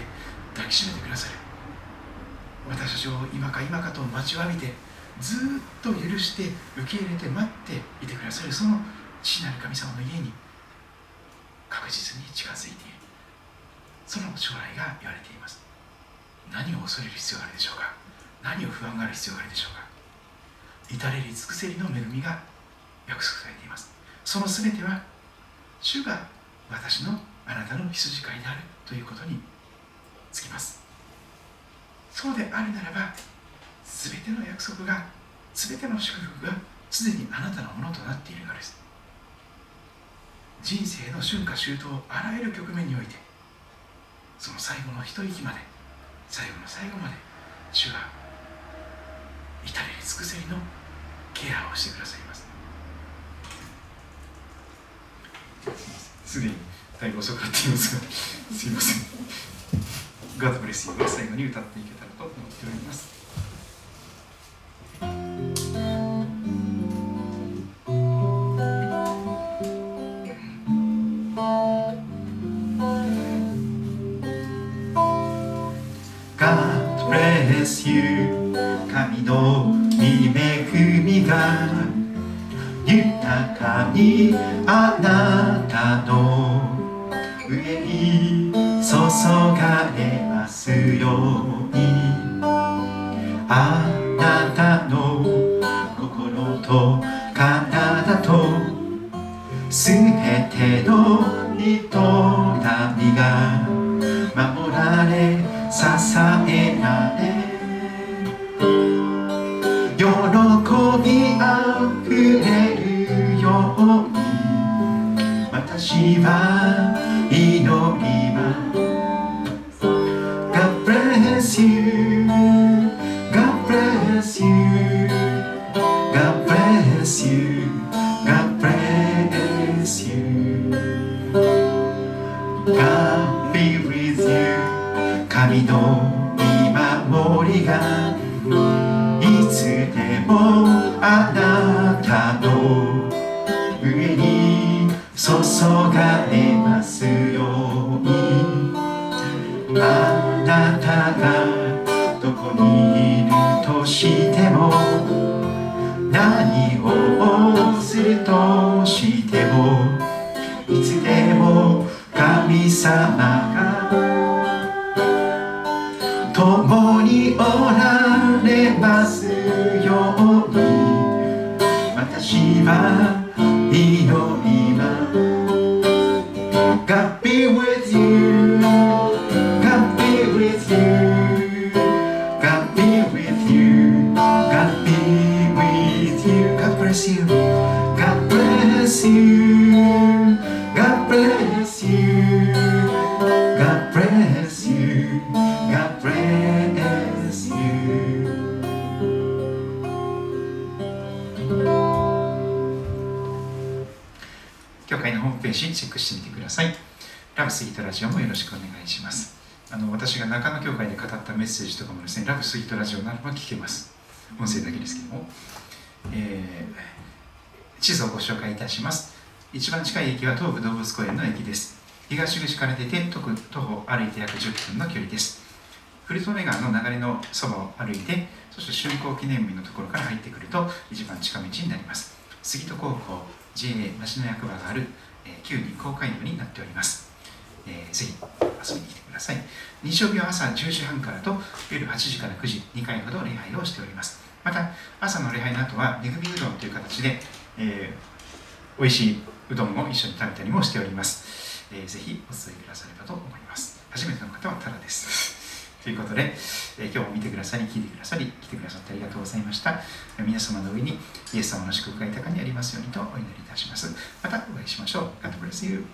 抱きしめてくださる。私たちを今か今かと待ちわびてずっと許して受け入れて待っていてくださるその父なる神様の家に確実に近づいているその将来が言われています。何を恐れる必要があるでしょうか？何を不安がある必要があるでしょうか？至れり尽くせりの恵みが約束されています。その全ては主が私のあなたの羊飼いであるということにつきます。そうであるならば全ての約束が全ての祝福がすでにあなたのものとなっているのです。人生の春夏秋冬あらゆる局面においてその最後の一息まで最後の最後まで主が至れり尽くせりのケアをしてくださいます。すでにだいぶ遅くなっていますがすいません。God bless you 最後に歌っていけたらと思っております。Bless you 神の御恵みが豊かにあなたの。上に注がれますように。あなたの心と体と。すべての人民が守られ支えられ。喜びあふれるように私は祈ります。God bless you. がどこにいるとしても何をするとしてもいつでも神様が共におられますように私はジチェックしてみてくださいラブスイートラジオもよろしくお願いしますあの私が中野教会で語ったメッセージとかもですねラブスイートラジオならば聞けます音声だけですけども、えー地図をご紹介いたします一番近い駅は東武動物公園の駅です東口から出て徒歩歩歩いて約10分の距離です古利根川の流れのそばを歩いてそして竣工記念日のところから入ってくると一番近道になります杉戸高校 JA 町の役場がある、旧日光街道になっております、えーぜひ遊びに来てください。日曜日は朝10時半からと夜8時から9時2回ほど礼拝をしております。また朝の礼拝の後は恵みうどんという形で、えー、美味しいうどんを一緒に食べたりもしております、えー、ぜひお伝えくださればと思います。初めての方はタラです。ということで、え、今日も見てくださり、聞いてくださり、来てくださってありがとうございました。皆様の上にイエス様の祝福が豊かにありますようにとお祈りいたします。またお会いしましょう。God bless you.